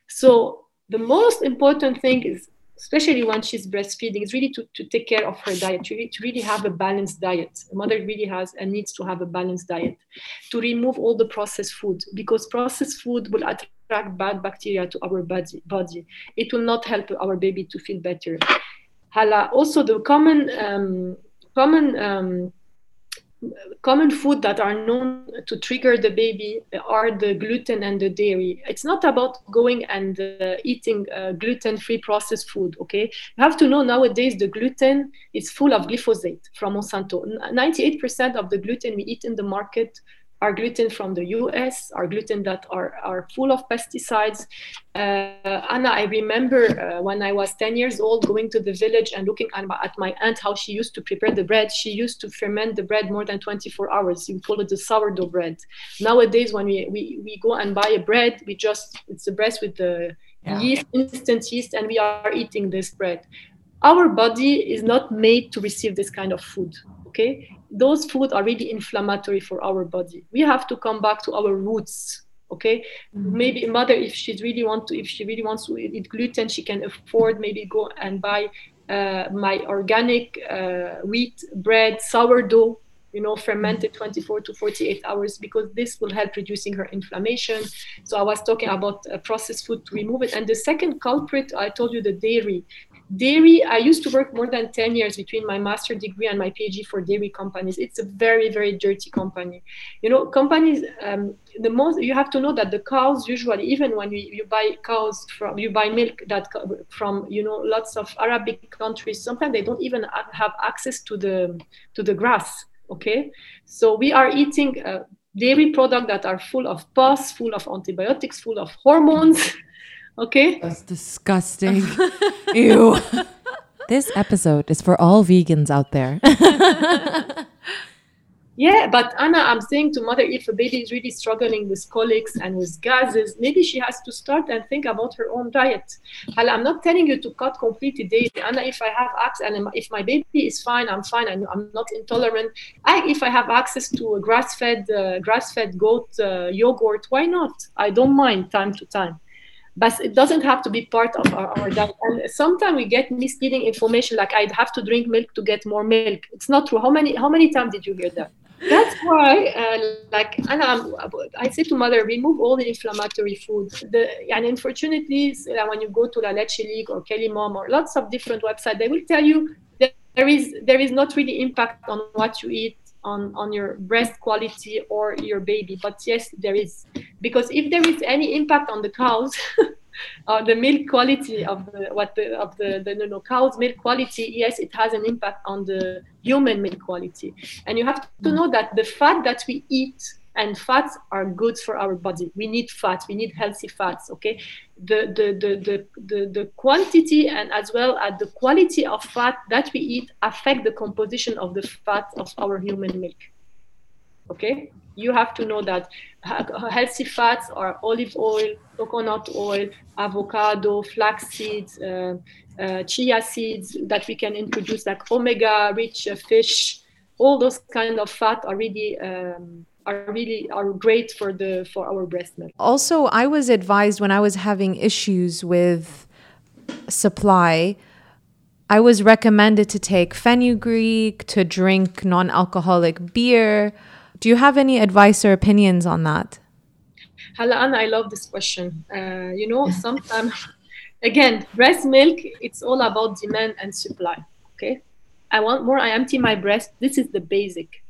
So the most important thing is, especially when she's breastfeeding, is really to, to take care of her diet. To really, to really have a balanced diet. A mother really has and needs to have a balanced diet. To remove all the processed food because processed food will attract bad bacteria to our body. Body. It will not help our baby to feel better. Hala, also the common um, common um, common food that are known to trigger the baby are the gluten and the dairy. It's not about going and uh, eating uh, gluten-free processed food. Okay, you have to know nowadays the gluten is full of glyphosate from Monsanto. 98% of the gluten we eat in the market are gluten from the US, are gluten that are, are full of pesticides. Uh, Anna, I remember uh, when I was 10 years old going to the village and looking at my, at my aunt how she used to prepare the bread. She used to ferment the bread more than 24 hours. You call it the sourdough bread. Nowadays, when we, we, we go and buy a bread, we just, it's the bread with the yeah. yeast, instant yeast, and we are eating this bread. Our body is not made to receive this kind of food okay? Those food are really inflammatory for our body. We have to come back to our roots okay? Mm-hmm. maybe mother if she really want to if she really wants to eat gluten she can afford maybe go and buy uh, my organic uh, wheat bread sourdough you know fermented 24 to 48 hours because this will help reducing her inflammation. So i was talking about uh, processed food to remove it. And the second culprit i told you the dairy dairy i used to work more than 10 years between my master degree and my phd for dairy companies. It's a very very dirty company. You know companies um, the most you have to know that the cows usually even when you, you buy cows from you buy milk that from you know lots of arabic countries sometimes they don't even have access to the to the grass okay? So we are eating uh, dairy products that are full of pus full of antibiotics full of hormones Okay. That's disgusting. Ew. This episode is for all vegans out there. yeah, but Anna, I'm saying to mother, if a baby is really struggling with colics and with gases, maybe she has to start and think about her own diet. I'm not telling you to cut completely daily. Anna, if I have access and if my baby is fine, I'm fine. I'm not intolerant. I, if I have access to a grass-fed, uh, grass-fed goat uh, yogurt, why not? I don't mind time to time but it doesn't have to be part of our, our diet. And sometimes we get misleading information like I'd have to drink milk to get more milk. It's not true. How many how many times did you hear that? That's why, uh, like, Anna, I say to mother, remove all the inflammatory food. The, and unfortunately, when you go to La Leche League or KellyMom or lots of different websites, they will tell you that there is there is not really impact on what you eat on on your breast quality or your baby but yes there is. Because if there is any impact on the cows uh, the milk quality of the what the of the the no, no, cow's milk quality yes it has an impact on the human milk quality. And you have to know that the fat that we eat and fats are good for our body. We need fat. We need healthy fats okay? The the the the, the, the quantity and as well as the quality of fat that we eat affect the composition of the fat of our human milk okay? You have to know that healthy fats are olive oil coconut oil avocado flax seeds uh, uh, chia seeds that we can introduce like omega rich uh, fish. All those kind of fat are really um, are really are great for the for our breast milk. Also, I was advised when I was having issues with supply, I was recommended to take fenugreek, to drink non-alcoholic beer. Do you have any advice or opinions on that? Halan, I love this question. Uh, you know, sometimes again, breast milk, it's all about demand and supply. Okay. I want more, I empty my breast. This is the basic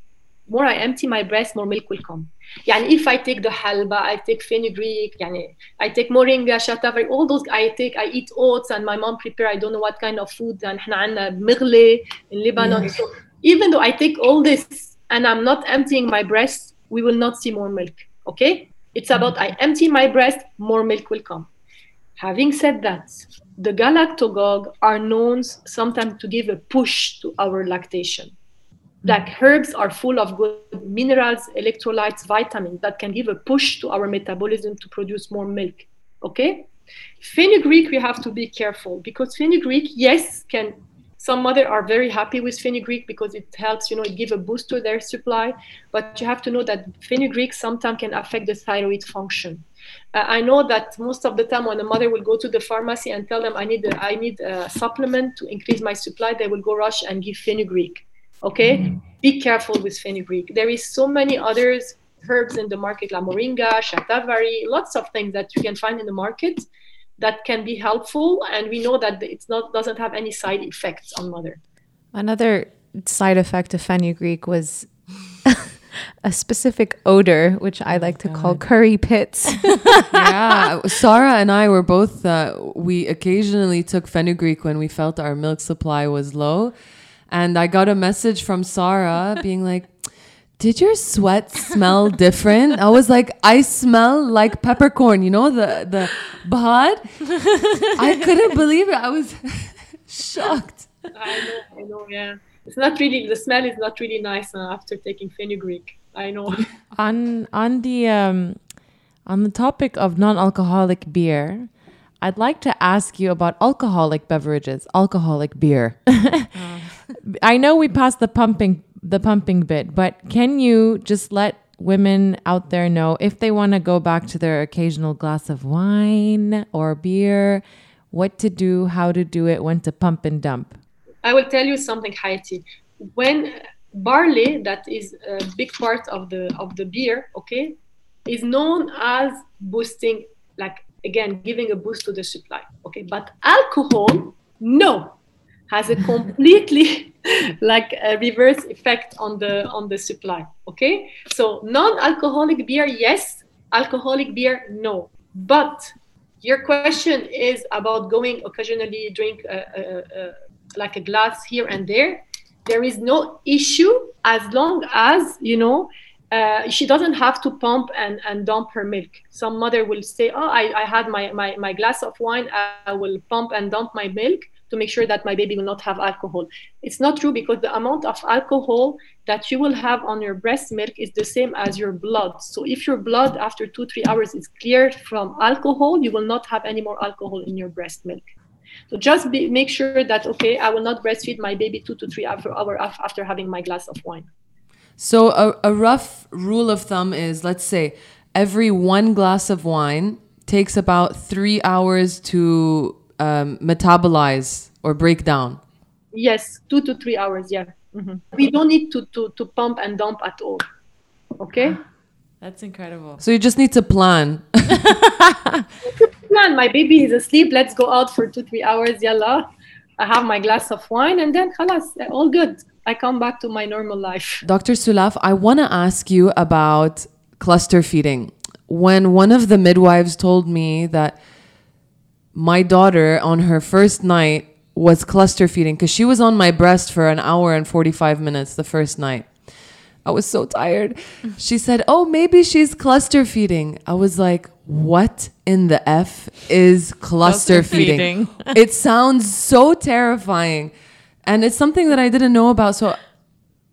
more I empty my breast, more milk will come. يعني if I take the halba, I take fenugreek, يعني I take moringa, shatavari, all those I take, I eat oats and my mom prepare, I don't know what kind of food, and احنا uh, in Lebanon. So even though I take all this and I'm not emptying my breast, we will not see more milk. Okay? It's mm-hmm. about I empty my breast, more milk will come. Having said that, the galactagogue are known sometimes to give a push to our lactation like herbs are full of good minerals, electrolytes, vitamins that can give a push to our metabolism to produce more milk. Okay? Fenugreek, we have to be careful because fenugreek, yes, can some mother are very happy with fenugreek because it helps, you know, it gives a boost to their supply. But you have to know that fenugreek sometimes can affect the thyroid function. Uh, I know that most of the time when a mother will go to the pharmacy and tell them I need a, I need a supplement to increase my supply, they will go rush and give fenugreek Okay, mm-hmm. be careful with fenugreek. There is so many others herbs in the market, la moringa, shatavari, lots of things that you can find in the market that can be helpful, and we know that it's not doesn't have any side effects on mother. Another side effect of fenugreek was a specific odor, which I like to call curry pits. yeah, Sarah and I were both. Uh, we occasionally took fenugreek when we felt our milk supply was low, and I got a message from Sarah being like, "Did your sweat smell different?" I was like, "I smell like peppercorn." You know the the bahad. I couldn't believe it. I was shocked. I know, I know, yeah. It's not really the smell is not really nice uh, after taking fenugreek. I know. on on the um, on the topic of non-alcoholic beer, I'd like to ask you about alcoholic beverages, alcoholic beer. I know we passed the pumping the pumping bit, but can you just let women out there know if they want to go back to their occasional glass of wine or beer, what to do, how to do it, when to pump and dump? I will tell you something, Hayati. When barley, that is a big part of the of the beer, okay, is known as boosting, like again, giving a boost to the supply, okay. But alcohol, no, has a completely like a reverse effect on the on the supply, okay. So non-alcoholic beer, yes. Alcoholic beer, no. But your question is about going occasionally drink a, a, a like a glass here and there there is no issue as long as you know uh, she doesn't have to pump and, and dump her milk. Some mother will say, "Oh, I, I had my, my, my glass of wine. I will pump and dump my milk to make sure that my baby will not have alcohol." It's not true because the amount of alcohol that you will have on your breast milk is the same as your blood. So if your blood after two three hours is cleared from alcohol, you will not have any more alcohol in your breast milk. So just be, make sure that okay, I will not breastfeed my baby two to three hours after having my glass of wine. So a, a rough rule of thumb is let's say every one glass of wine takes about three hours to um, metabolize or break down. Yes, two to three hours. Yeah, mm-hmm. we don't need to, to to pump and dump at all. Okay. That's incredible. So you just need to plan. plan. My baby is asleep. Let's go out for two, three hours. Yalla. I have my glass of wine and then khalas, all good. I come back to my normal life. Dr. Sulaf, I want to ask you about cluster feeding. When one of the midwives told me that my daughter on her first night was cluster feeding because she was on my breast for an hour and 45 minutes the first night. I was so tired. She said, Oh, maybe she's cluster feeding. I was like, What in the F is cluster, cluster feeding? feeding. it sounds so terrifying. And it's something that I didn't know about. So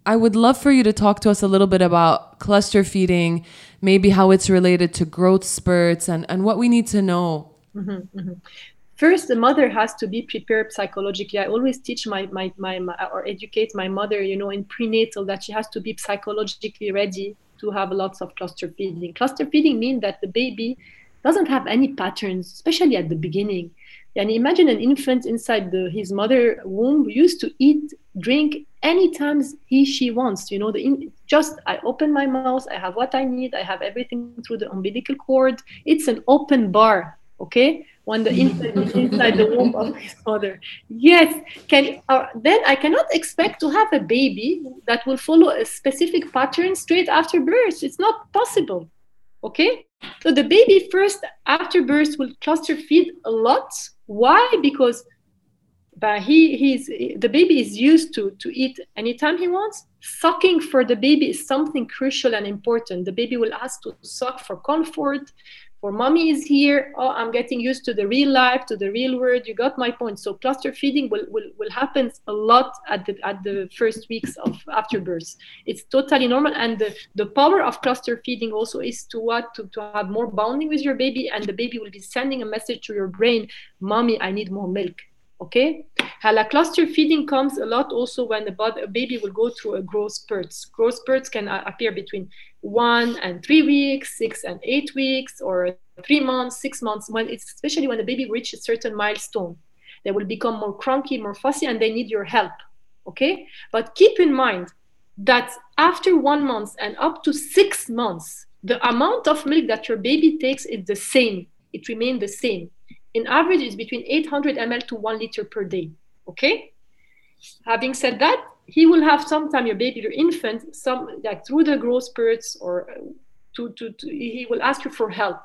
I would love for you to talk to us a little bit about cluster feeding, maybe how it's related to growth spurts and, and what we need to know. Mm-hmm, mm-hmm. First the mother has to be prepared psychologically. I always teach my, my, my, my, or educate my mother you know in prenatal that she has to be psychologically ready to have lots of cluster feeding. Cluster feeding means that the baby doesn't have any patterns especially at the beginning. And imagine an infant inside the, his mother womb used to eat drink anytime he she wants you know the in, just i open my mouth i have what i need i have everything through the umbilical cord. It's an open bar okay when the infant is inside the womb of his mother. Yes, can uh, then I cannot expect to have a baby that will follow a specific pattern straight after birth. It's not possible. Okay, so the baby first after birth will cluster feed a lot. Why? Because but he he's the baby is used to to eat anytime he wants sucking for the baby is something crucial and important the baby will ask to suck for comfort for mommy is here. Oh i'm getting used to the real life to the real world. You got my point. So cluster feeding will, will, will happen a lot at the at the first weeks of after birth it's totally normal. And the, the power of cluster feeding also is to what? To, to have more bonding with your baby. And the baby will be sending a message to your brain mommy i need more milk. Okay? Hala cluster feeding comes a lot also when the body, a baby will go through a growth spurts growth spurts can uh, appear between one and three weeks, six and eight weeks, or three months, six months, when it's especially when the baby reaches a certain milestone. They will become more cranky, more fussy, and they need your help. Okay? But keep in mind that after one month and up to six months, the amount of milk that your baby takes is the same. It remains the same. In average, it's between 800 ml to one liter per day. Okay? Having said that, he will have sometime your baby, your infant, some like through the growth spurts or to, to, to he will ask you for help.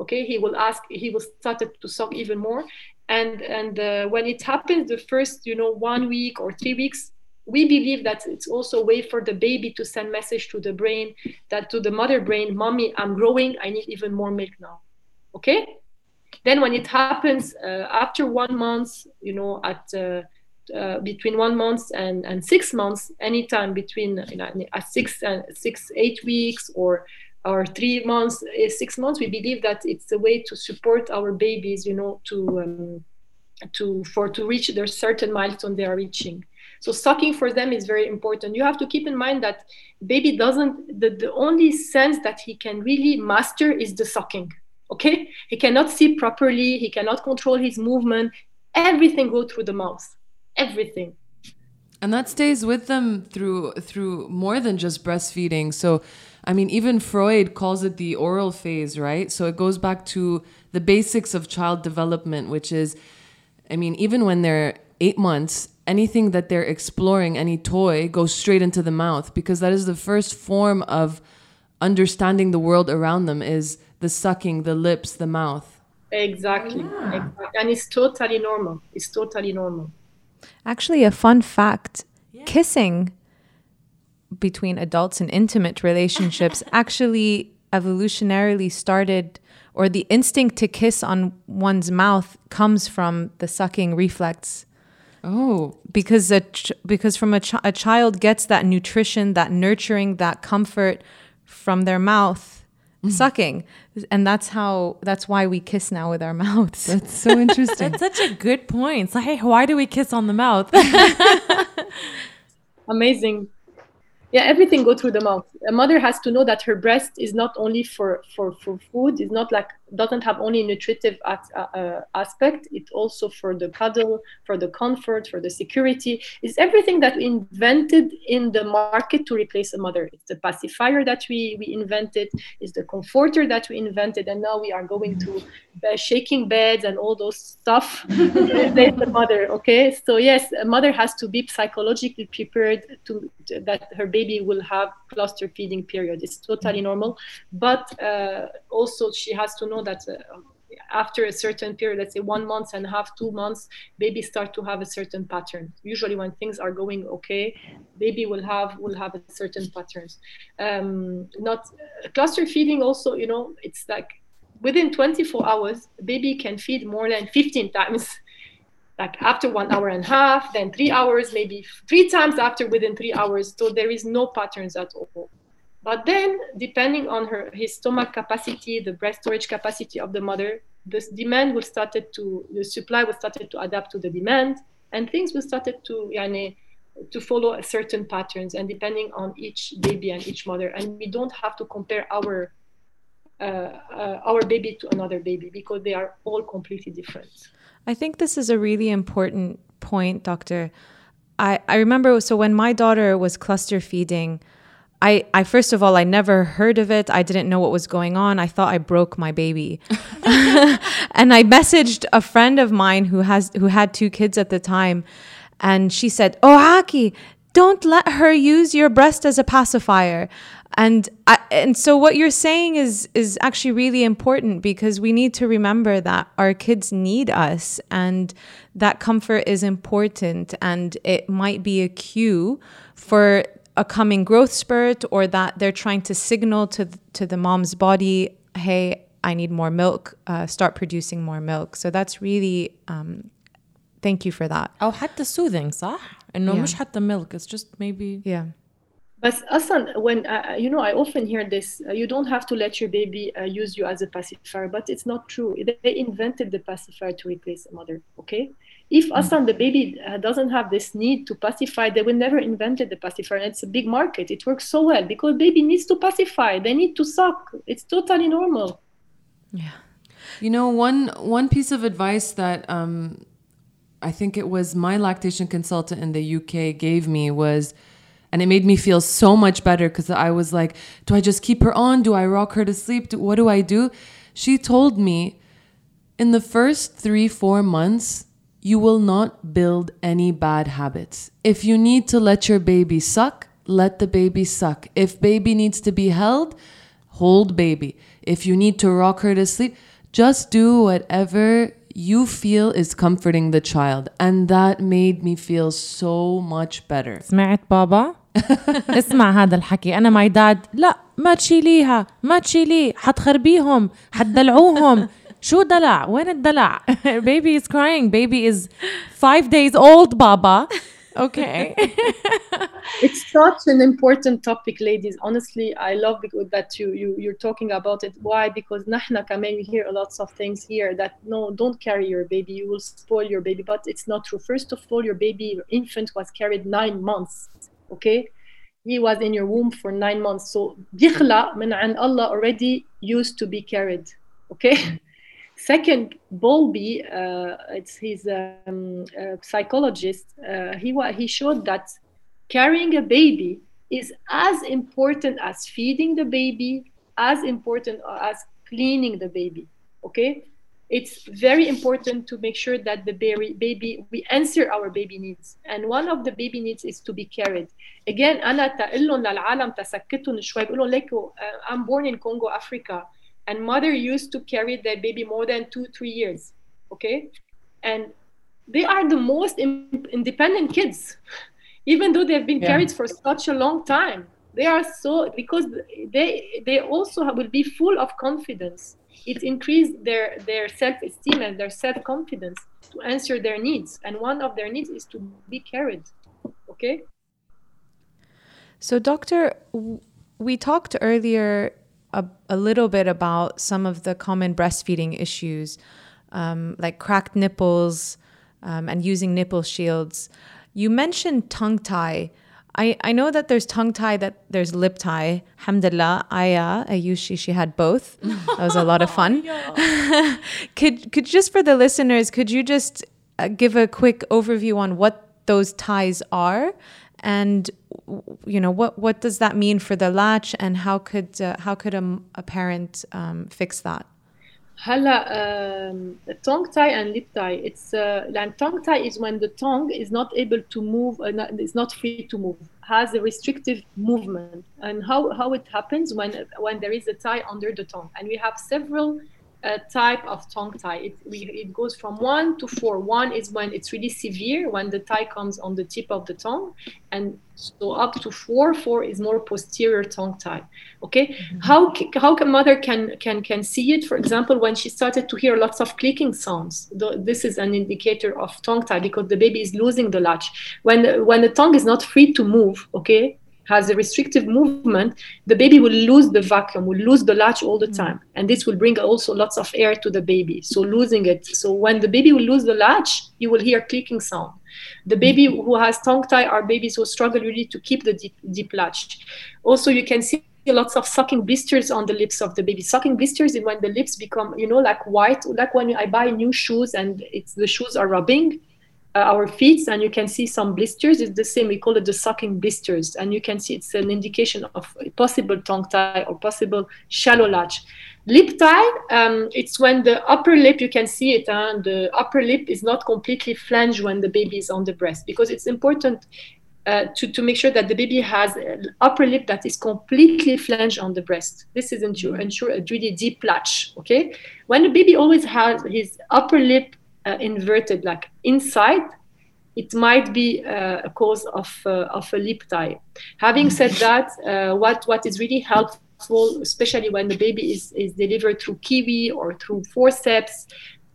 Okay, he will ask, he will start to suck even more. And and uh, when it happens, the first you know one week or three weeks, we believe that it's also a way for the baby to send message to the brain that to the mother brain, mommy, I'm growing, I need even more milk now. Okay, then when it happens uh, after one month, you know, at uh, uh, between one month and, and six months, anytime between you know, six and six, eight weeks or or three months, eh, six months, we believe that it's a way to support our babies, you know, to um, to for to reach their certain milestone they are reaching. So sucking for them is very important. You have to keep in mind that baby doesn't the, the only sense that he can really master is the sucking. Okay? He cannot see properly, he cannot control his movement. Everything go through the mouth everything. And that stays with them through through more than just breastfeeding. So i mean even freud calls it the oral phase right? So it goes back to the basics of child development which is i mean even when they're 8 months anything that they're exploring any toy goes straight into the mouth because that is the first form of understanding the world around them is the sucking the lips the mouth. Exactly, yeah. exactly. and it's totally normal. It's totally normal Actually, a fun fact yeah. kissing between adults in intimate relationships actually evolutionarily started, or the instinct to kiss on one's mouth comes from the sucking reflex. Oh, because a ch- because from a, ch- a child gets that nutrition, that nurturing, that comfort from their mouth mm. sucking. And that's how that's why we kiss now with our mouths. That's so interesting. That's such a good point. It's like hey why do we kiss on the mouth? Amazing. Yeah everything go through the mouth. A mother has to know that her breast is not only for for for food it's not like doesn't have only nutritive uh, uh, aspect it also for the cuddle for the comfort for the security is everything that we invented in the market to replace a mother. It's the pacifier that we we invented is the comforter that we invented and now we are going to shaking beds and all those stuff replace the mother okay? So yes a mother has to be psychologically prepared to, to that her baby will have cluster feeding period. It's totally normal. But uh, also she has to know that uh, after a certain period, let's say one month and a half, two months, babies start to have a certain pattern. Usually, when things are going okay, baby will have will have a certain patterns. Um, not cluster feeding. Also, you know, it's like within 24 hours, baby can feed more than 15 times. Like after one hour and a half, then three hours, maybe three times after within three hours. So there is no patterns at all. But then, depending on her his stomach capacity, the breast storage capacity of the mother, this demand will started to the supply will started to adapt to the demand, and things will started to yani, to follow certain patterns, and depending on each baby and each mother, and we don't have to compare our uh, uh, our baby to another baby because they are all completely different. I think this is a really important point, Doctor. I, I remember so when my daughter was cluster feeding, I, I first of all, I never heard of it. I didn't know what was going on. I thought I broke my baby, and I messaged a friend of mine who has who had two kids at the time, and she said, "Oh, Aki, don't let her use your breast as a pacifier." And I, and so what you're saying is is actually really important because we need to remember that our kids need us, and that comfort is important, and it might be a cue for a coming growth spurt or that they're trying to signal to to the mom's body, hey, I need more milk, uh, start producing more milk. So that's really um, thank you for that. أو حتى soothing صح؟ إنه yeah. مش حتى milk, it's just maybe yeah. But Asan, when uh, uh, you know, I often hear this: uh, you don't have to let your baby uh, use you as a pacifier, but it's not true. They invented the pacifier to replace a mother. Okay, if Aslan, the baby, uh, doesn't have this need to pacify, they will never invented the pacifier. And it's a big market. It works so well because baby needs to pacify. They need to suck. It's totally normal. Yeah. You know, one one piece of advice that um, I think it was my lactation consultant in the UK gave me was, and it made me feel so much better because I was like, do I just keep her on? Do I rock her to sleep? Do, what do I do? She told me in the first three, four months, you will not build any bad habits. If you need to let your baby suck, let the baby suck. If baby needs to be held, hold baby. If you need to rock her to sleep, just do whatever you feel is comforting the child. And that made me feel so much better. سمعت بابا؟ اسمع هذا الحكي أنا ماي داد لا ما تشيليها ما تشيليه حتخربيهم حتدلعوهم شو دلع وين الدلع baby is crying baby is five days old بابا okay it's such an important topic ladies honestly i love that you, you you're talking about it why because nahna kamen we hear lots of things here that no don't carry your baby you will spoil your baby but it's not true first of all your baby your infant was carried nine months okay he was in your womb for nine months so بيخلق من عند Allah already used to be carried okay Second, Bowlby, uh, it's his um, uh, psychologist, uh, he, he showed that carrying a baby is as important as feeding the baby, as important as cleaning the baby. Okay? It's very important to make sure that the baby, baby, we answer our baby needs. And one of the baby needs is to be carried. Again, أنا تقول لهم للعالم تسكتهم شوي بقول لهم I'm born in Congo, Africa and mother used to carry their baby more than two three years okay? And they are the most independent kids. Even though they've been yeah. carried for such a long time they are so because they they also will be full of confidence. It increased their their self-esteem and their self-confidence to answer their needs. And one of their needs is to be carried okay? So doctor we talked earlier a, a little bit about some of the common breastfeeding issues, um, like cracked nipples um, and using nipple shields. You mentioned tongue tie. I, I know that there's tongue tie, that there's lip tie. Alhamdulillah, Aya, Ayushi, she had both. That was a lot of fun. could could just for the listeners, could you just uh, give a quick overview on what those ties are and you know what what does that mean for the latch and how could uh, how could a, a parent um, fix that هلا um, tongue tie and lip tie it's uh, and tongue tie is when the tongue is not able to move uh, not, is not free to move has a restrictive movement and how, how it happens when when there is a tie under the tongue and we have several uh, type of tongue tie. It, we, it goes from one to four. One is when it's really severe, when the tie comes on the tip of the tongue, and so up to four. Four is more posterior tongue tie. Okay, mm-hmm. how how can mother can can can see it? For example, when she started to hear lots of clicking sounds, this is an indicator of tongue tie because the baby is losing the latch. When when the tongue is not free to move, okay, has a restrictive movement, the baby will lose the vacuum, will lose the latch all the mm. time. And this will bring also lots of air to the baby. So losing it. So when the baby will lose the latch, you will hear clicking sound. The baby mm. who has tongue tie are babies who struggle really to keep the deep, deep latch. Also, you can see lots of sucking blisters on the lips of the baby. Sucking blisters is when the lips become, you know, like white, like when I buy new shoes and it's the shoes are rubbing our feet and you can see some blisters. It's the same. We call it the sucking blisters. And you can see it's an indication of possible tongue tie or possible shallow latch. Lip tie, um, it's when the upper lip, you can see it, and uh, the upper lip is not completely flanged when the baby is on the breast because it's important uh, to, to make sure that the baby has an upper lip that is completely flanged on the breast. This is ensure, ensure a really deep latch, okay? When the baby always has his upper lip uh, inverted like inside it might be uh, a cause of, uh, of a lip tie. Having said that, uh, what, what is really helpful, especially when the baby is, is delivered through kiwi or through forceps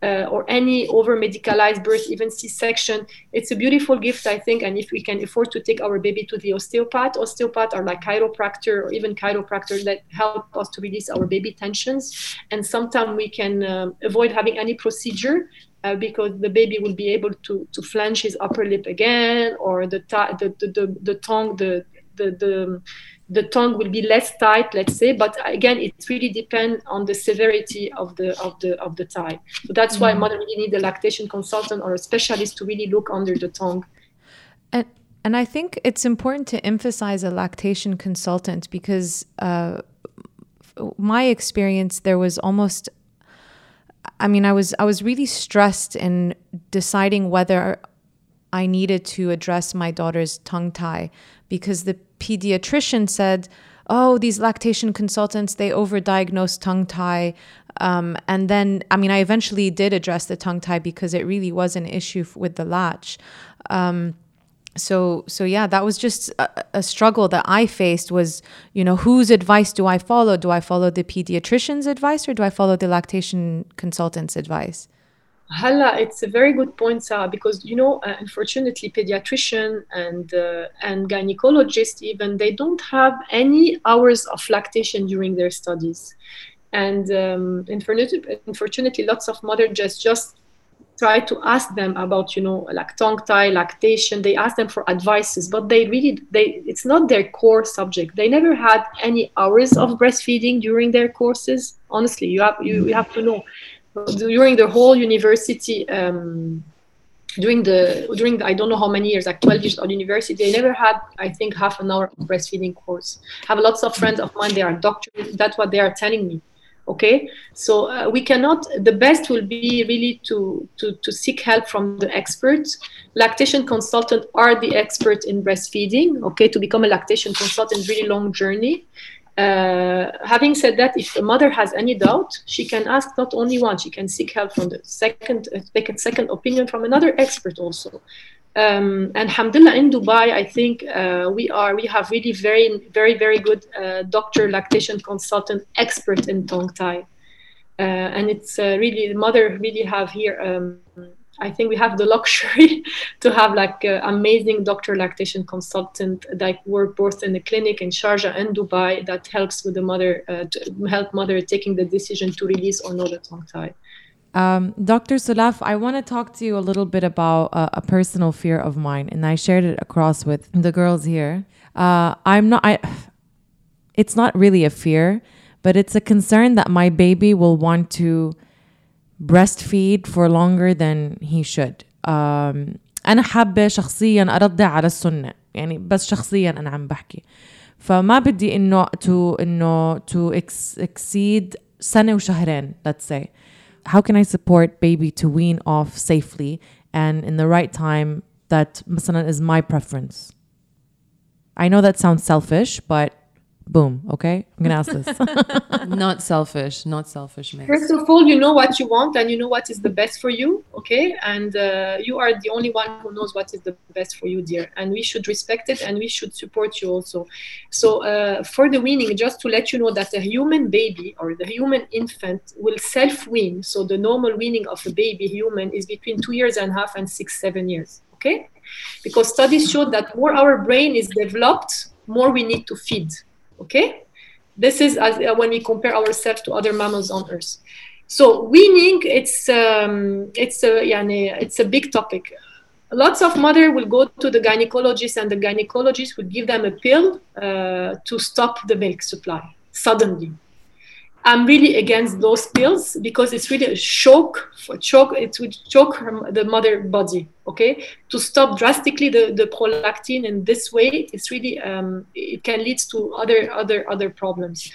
uh, or any over medicalized birth, even C section, it's a beautiful gift, I think. And if we can afford to take our baby to the osteopath, osteopath are like chiropractor or even chiropractor that help us to release our baby tensions. And sometimes we can um, avoid having any procedure uh, because the baby will be able to to flange his upper lip again, or the the, the, the, the tongue the, the the the tongue will be less tight, let's say. But again, it really depends on the severity of the of the of the tie. So that's why mother really need a lactation consultant or a specialist to really look under the tongue. And and I think it's important to emphasize a lactation consultant because uh, my experience there was almost I mean, I was I was really stressed in deciding whether I needed to address my daughter's tongue tie because the pediatrician said, "Oh, these lactation consultants they overdiagnose tongue tie." Um, and then, I mean, I eventually did address the tongue tie because it really was an issue with the latch. Um, so so yeah that was just a, a, struggle that i faced was you know whose advice do i follow do i follow the pediatrician's advice or do i follow the lactation consultant's advice Hala, it's a very good point, Sarah, because you know, uh, unfortunately, pediatrician and uh, and gynecologist even they don't have any hours of lactation during their studies, and um, unfortunately, unfortunately, lots of mothers just just try to ask them about you know like tongue tie lactation. They ask them for advices but they really they it's not their core subject. They never had any hours of breastfeeding during their courses. Honestly you have you, you have to know during the whole university um, during the during the, I don't know how many years, like 12 years of university, they never had I think half an hour of breastfeeding course. I have lots of friends of mine, they are doctors. That's what they are telling me okay so uh, we cannot the best will be really to, to to seek help from the experts lactation consultant are the experts in breastfeeding okay to become a lactation consultant really long journey uh, having said that if a mother has any doubt she can ask not only one she can seek help from the second uh, second opinion from another expert also. Um, and alhamdulillah in dubai i think uh, we are we have really very very very good uh, doctor lactation consultant expert in tongue tie uh, and it's really the mother really have here um, i think we have the luxury to have like uh, amazing doctor lactation consultant that work both in the clinic in sharjah and dubai that helps with the mother uh, to help mother taking the decision to release or not the tongue tie um, Dr. Sulaf, I want to talk to you a little bit about uh, a personal fear of mine, and I shared it across with the girls here. Uh, I'm not. I. It's not really a fear, but it's a concern that my baby will want to breastfeed for longer than he should. Um, أنا حابة شخصيا أرضع على السنة يعني بس شخصيا أنا عم بحكي فما بدي إنه to إنه to exceed سنة وشهرين let's say how can I support baby to wean off safely and in the right time that مثلا is my preference? I know that sounds selfish, but boom, okay? I'm gonna ask this. not selfish, not selfish, Mais. First of all, you know what you want and you know what is the best for you, okay? And uh, you are the only one who knows what is the best for you, dear. And we should respect it and we should support you also. So, uh, for the weaning, just to let you know that the human baby or the human infant will self wean. So, the normal weaning of a baby human is between two years and a half and six, seven years, okay? Because studies show that more our brain is developed, more we need to feed Okay, this is as, uh, when we compare ourselves to other mammals on Earth. So weaning, it's um, it's a yani, it's a big topic. Lots of mother will go to the gynecologist, and the gynecologist will give them a pill uh, to stop the milk supply suddenly. I'm really against those pills because it's really a shock for choke it would choke her, the mother body okay? To stop drastically the, the prolactin in this way it's really um, it can lead to other other other problems.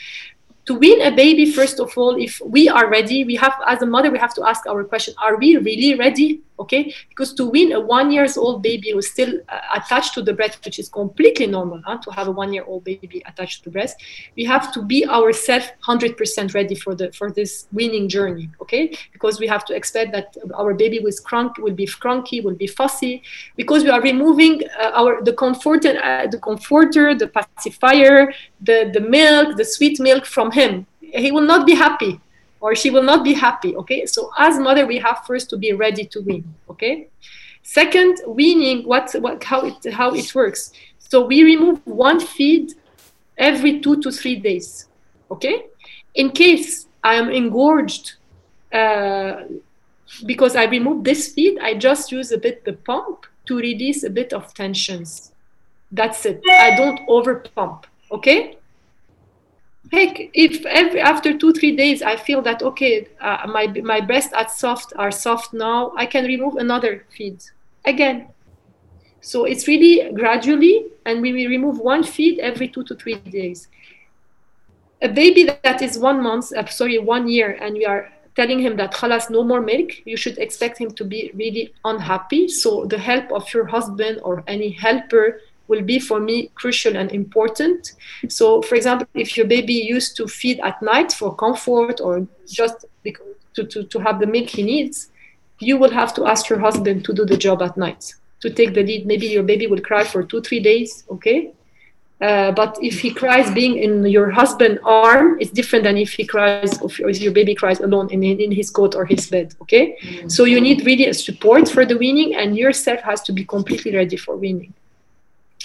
To wean a baby first of all if we are ready we have as a mother we have to ask our question are we really ready okay? Because to win a one years old baby who's still uh, attached to the breast which is completely normal huh? to have a one year old baby attached to the breast we have to be ourselves 100% ready for the for this winning journey okay? Because we have to expect that our baby will crunk will be crunky will be fussy because we are removing uh, our the comforter uh, the comforter the pacifier the the milk the sweet milk from him. He will not be happy or she will not be happy okay? So as mother we have first to be ready to win okay? Second weaning what, what how it how it works. So we remove one feed every two to three days okay? In case i am engorged uh, because i remove this feed i just use a bit the pump to release a bit of tensions. That's it. I don't over pump okay Heck, if every, after two three days I feel that okay, uh, my my breasts are soft are soft now, I can remove another feed again. So it's really gradually, and we will remove one feed every two to three days. A baby that is one month, uh, sorry, one year, and we are telling him that khalas no more milk you should expect him to be really unhappy so the help of your husband or any helper will be for me crucial and important so for example if your baby used to feed at night for comfort or just to, to, to have the milk he needs you will have to ask your husband to do the job at night to take the lead maybe your baby will cry for two three days okay uh, but if he cries being in your husband's arm, it's different than if he cries, if, if your baby cries alone in, in his coat or his bed. Okay, mm-hmm. so you need really a support for the weaning, and yourself has to be completely ready for weaning.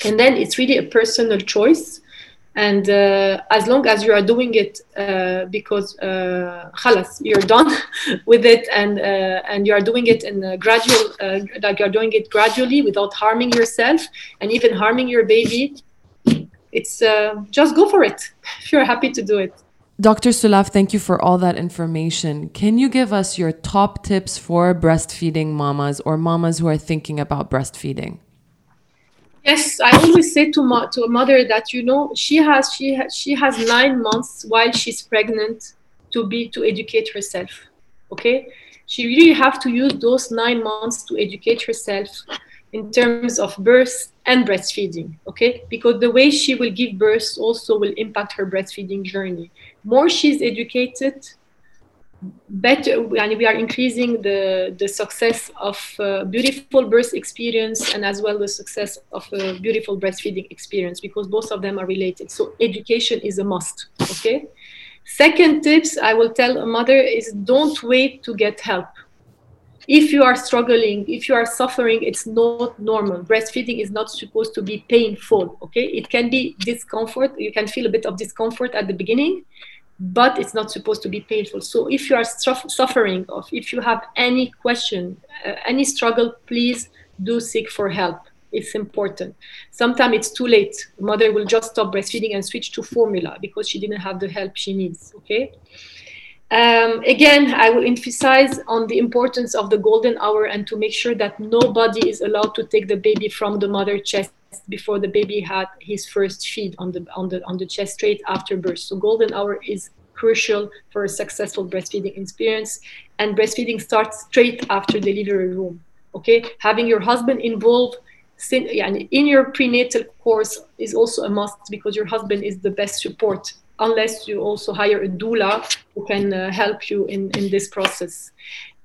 And then it's really a personal choice, and uh, as long as you are doing it uh, because uh, you're done with it, and uh, and you are doing it in a gradual, uh, like you're doing it gradually without harming yourself and even harming your baby it's uh, just go for it if you're happy to do it. Dr. Sulaf, thank you for all that information. Can you give us your top tips for breastfeeding mamas or mamas who are thinking about breastfeeding? Yes, I always say to, to a mother that you know she has she ha- she has nine months while she's pregnant to be to educate herself. Okay, she really have to use those nine months to educate herself in terms of birth and breastfeeding, okay? Because the way she will give birth also will impact her breastfeeding journey. More she's educated, better, and we are increasing the, the success of uh, beautiful birth experience and as well the success of a beautiful breastfeeding experience because both of them are related. So education is a must, okay? Second tips I will tell a mother is don't wait to get help if you are struggling if you are suffering it's not normal breastfeeding is not supposed to be painful okay it can be discomfort you can feel a bit of discomfort at the beginning but it's not supposed to be painful. So if you are suffering or if you have any question uh, any struggle please do seek for help. It's important. Sometimes it's too late. Mother will just stop breastfeeding and switch to formula because she didn't have the help she needs okay? Um, again, I will emphasize on the importance of the golden hour and to make sure that nobody is allowed to take the baby from the mother chest before the baby had his first feed on the on the on the chest straight after birth. So golden hour is crucial for a successful breastfeeding experience, and breastfeeding starts straight after delivery room. Okay, having your husband involved in your prenatal course is also a must because your husband is the best support unless you also hire a doula who can uh, help you in, in this process.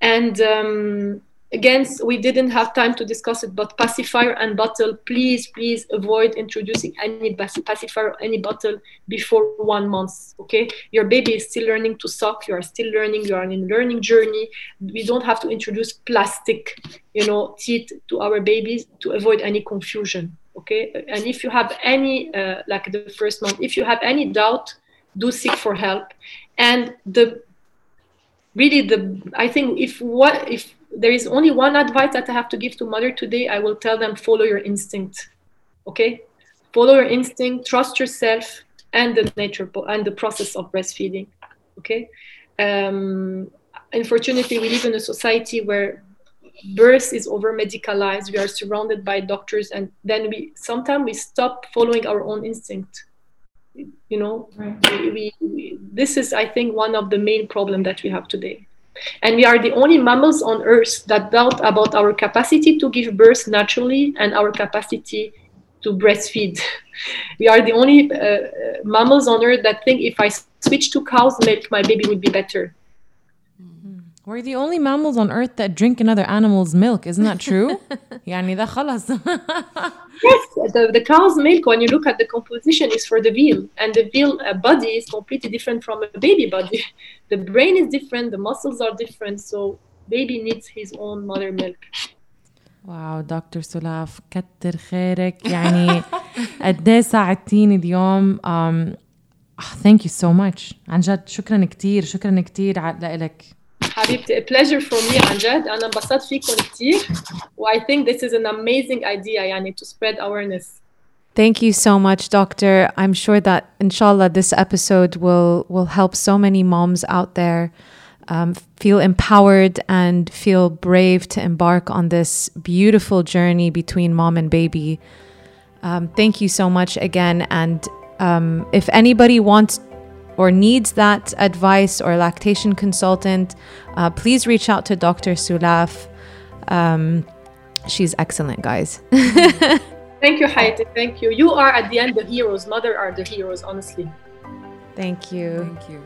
And um, again, we didn't have time to discuss it, but pacifier and bottle, please, please avoid introducing any pacifier or any bottle before one month. Okay, your baby is still learning to suck. You are still learning. You are in learning journey. We don't have to introduce plastic, you know, teeth to our babies to avoid any confusion. Okay, and if you have any, uh, like the first month, if you have any doubt, do seek for help and the really the i think if what if there is only one advice that i have to give to mother today. I will tell them follow your instinct okay? Follow your instinct trust yourself and the nature and the process of breastfeeding okay? Um, unfortunately we live in a society where birth is over medicalized we are surrounded by doctors and then we sometimes we stop following our own instinct. You know? Right. we, we, this is i think one of the main problem that we have today and we are the only mammals on earth that doubt about our capacity to give birth naturally and our capacity to breastfeed. We are the only uh, mammals on earth that think if i switch to cow's milk my baby would be better we're the only mammals on earth that drink another animal's milk. Isn't that true? يعني ده خلاص. yes, the, the cow's milk, when you look at the composition, is for the veal. And the veal uh, body is completely different from a baby body. The brain is different, the muscles are different. So baby needs his own mother milk. واو دكتور سلاف كتر خيرك يعني قد ايه ساعدتيني اليوم um, thank you so much عن جد شكرا كثير شكرا كثير لك حبيبتي a pleasure for me عن جد انا انبسطت فيكم كثير و I think this is an amazing idea يعني to spread awareness Thank you so much, Doctor. I'm sure that, inshallah, this episode will will help so many moms out there um, feel empowered and feel brave to embark on this beautiful journey between mom and baby. Um, thank you so much again. And um, if anybody wants or needs that advice or lactation consultant, uh, please reach out to Dr. Sulaf. Um, she's excellent, guys. Thank you, Hayati. Thank you. You are at the end the heroes. Mother are the heroes, honestly. Thank you. Thank you.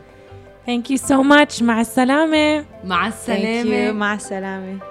Thank you so much. مع السلامة. مع Thank you. السلامة. مع السلامة.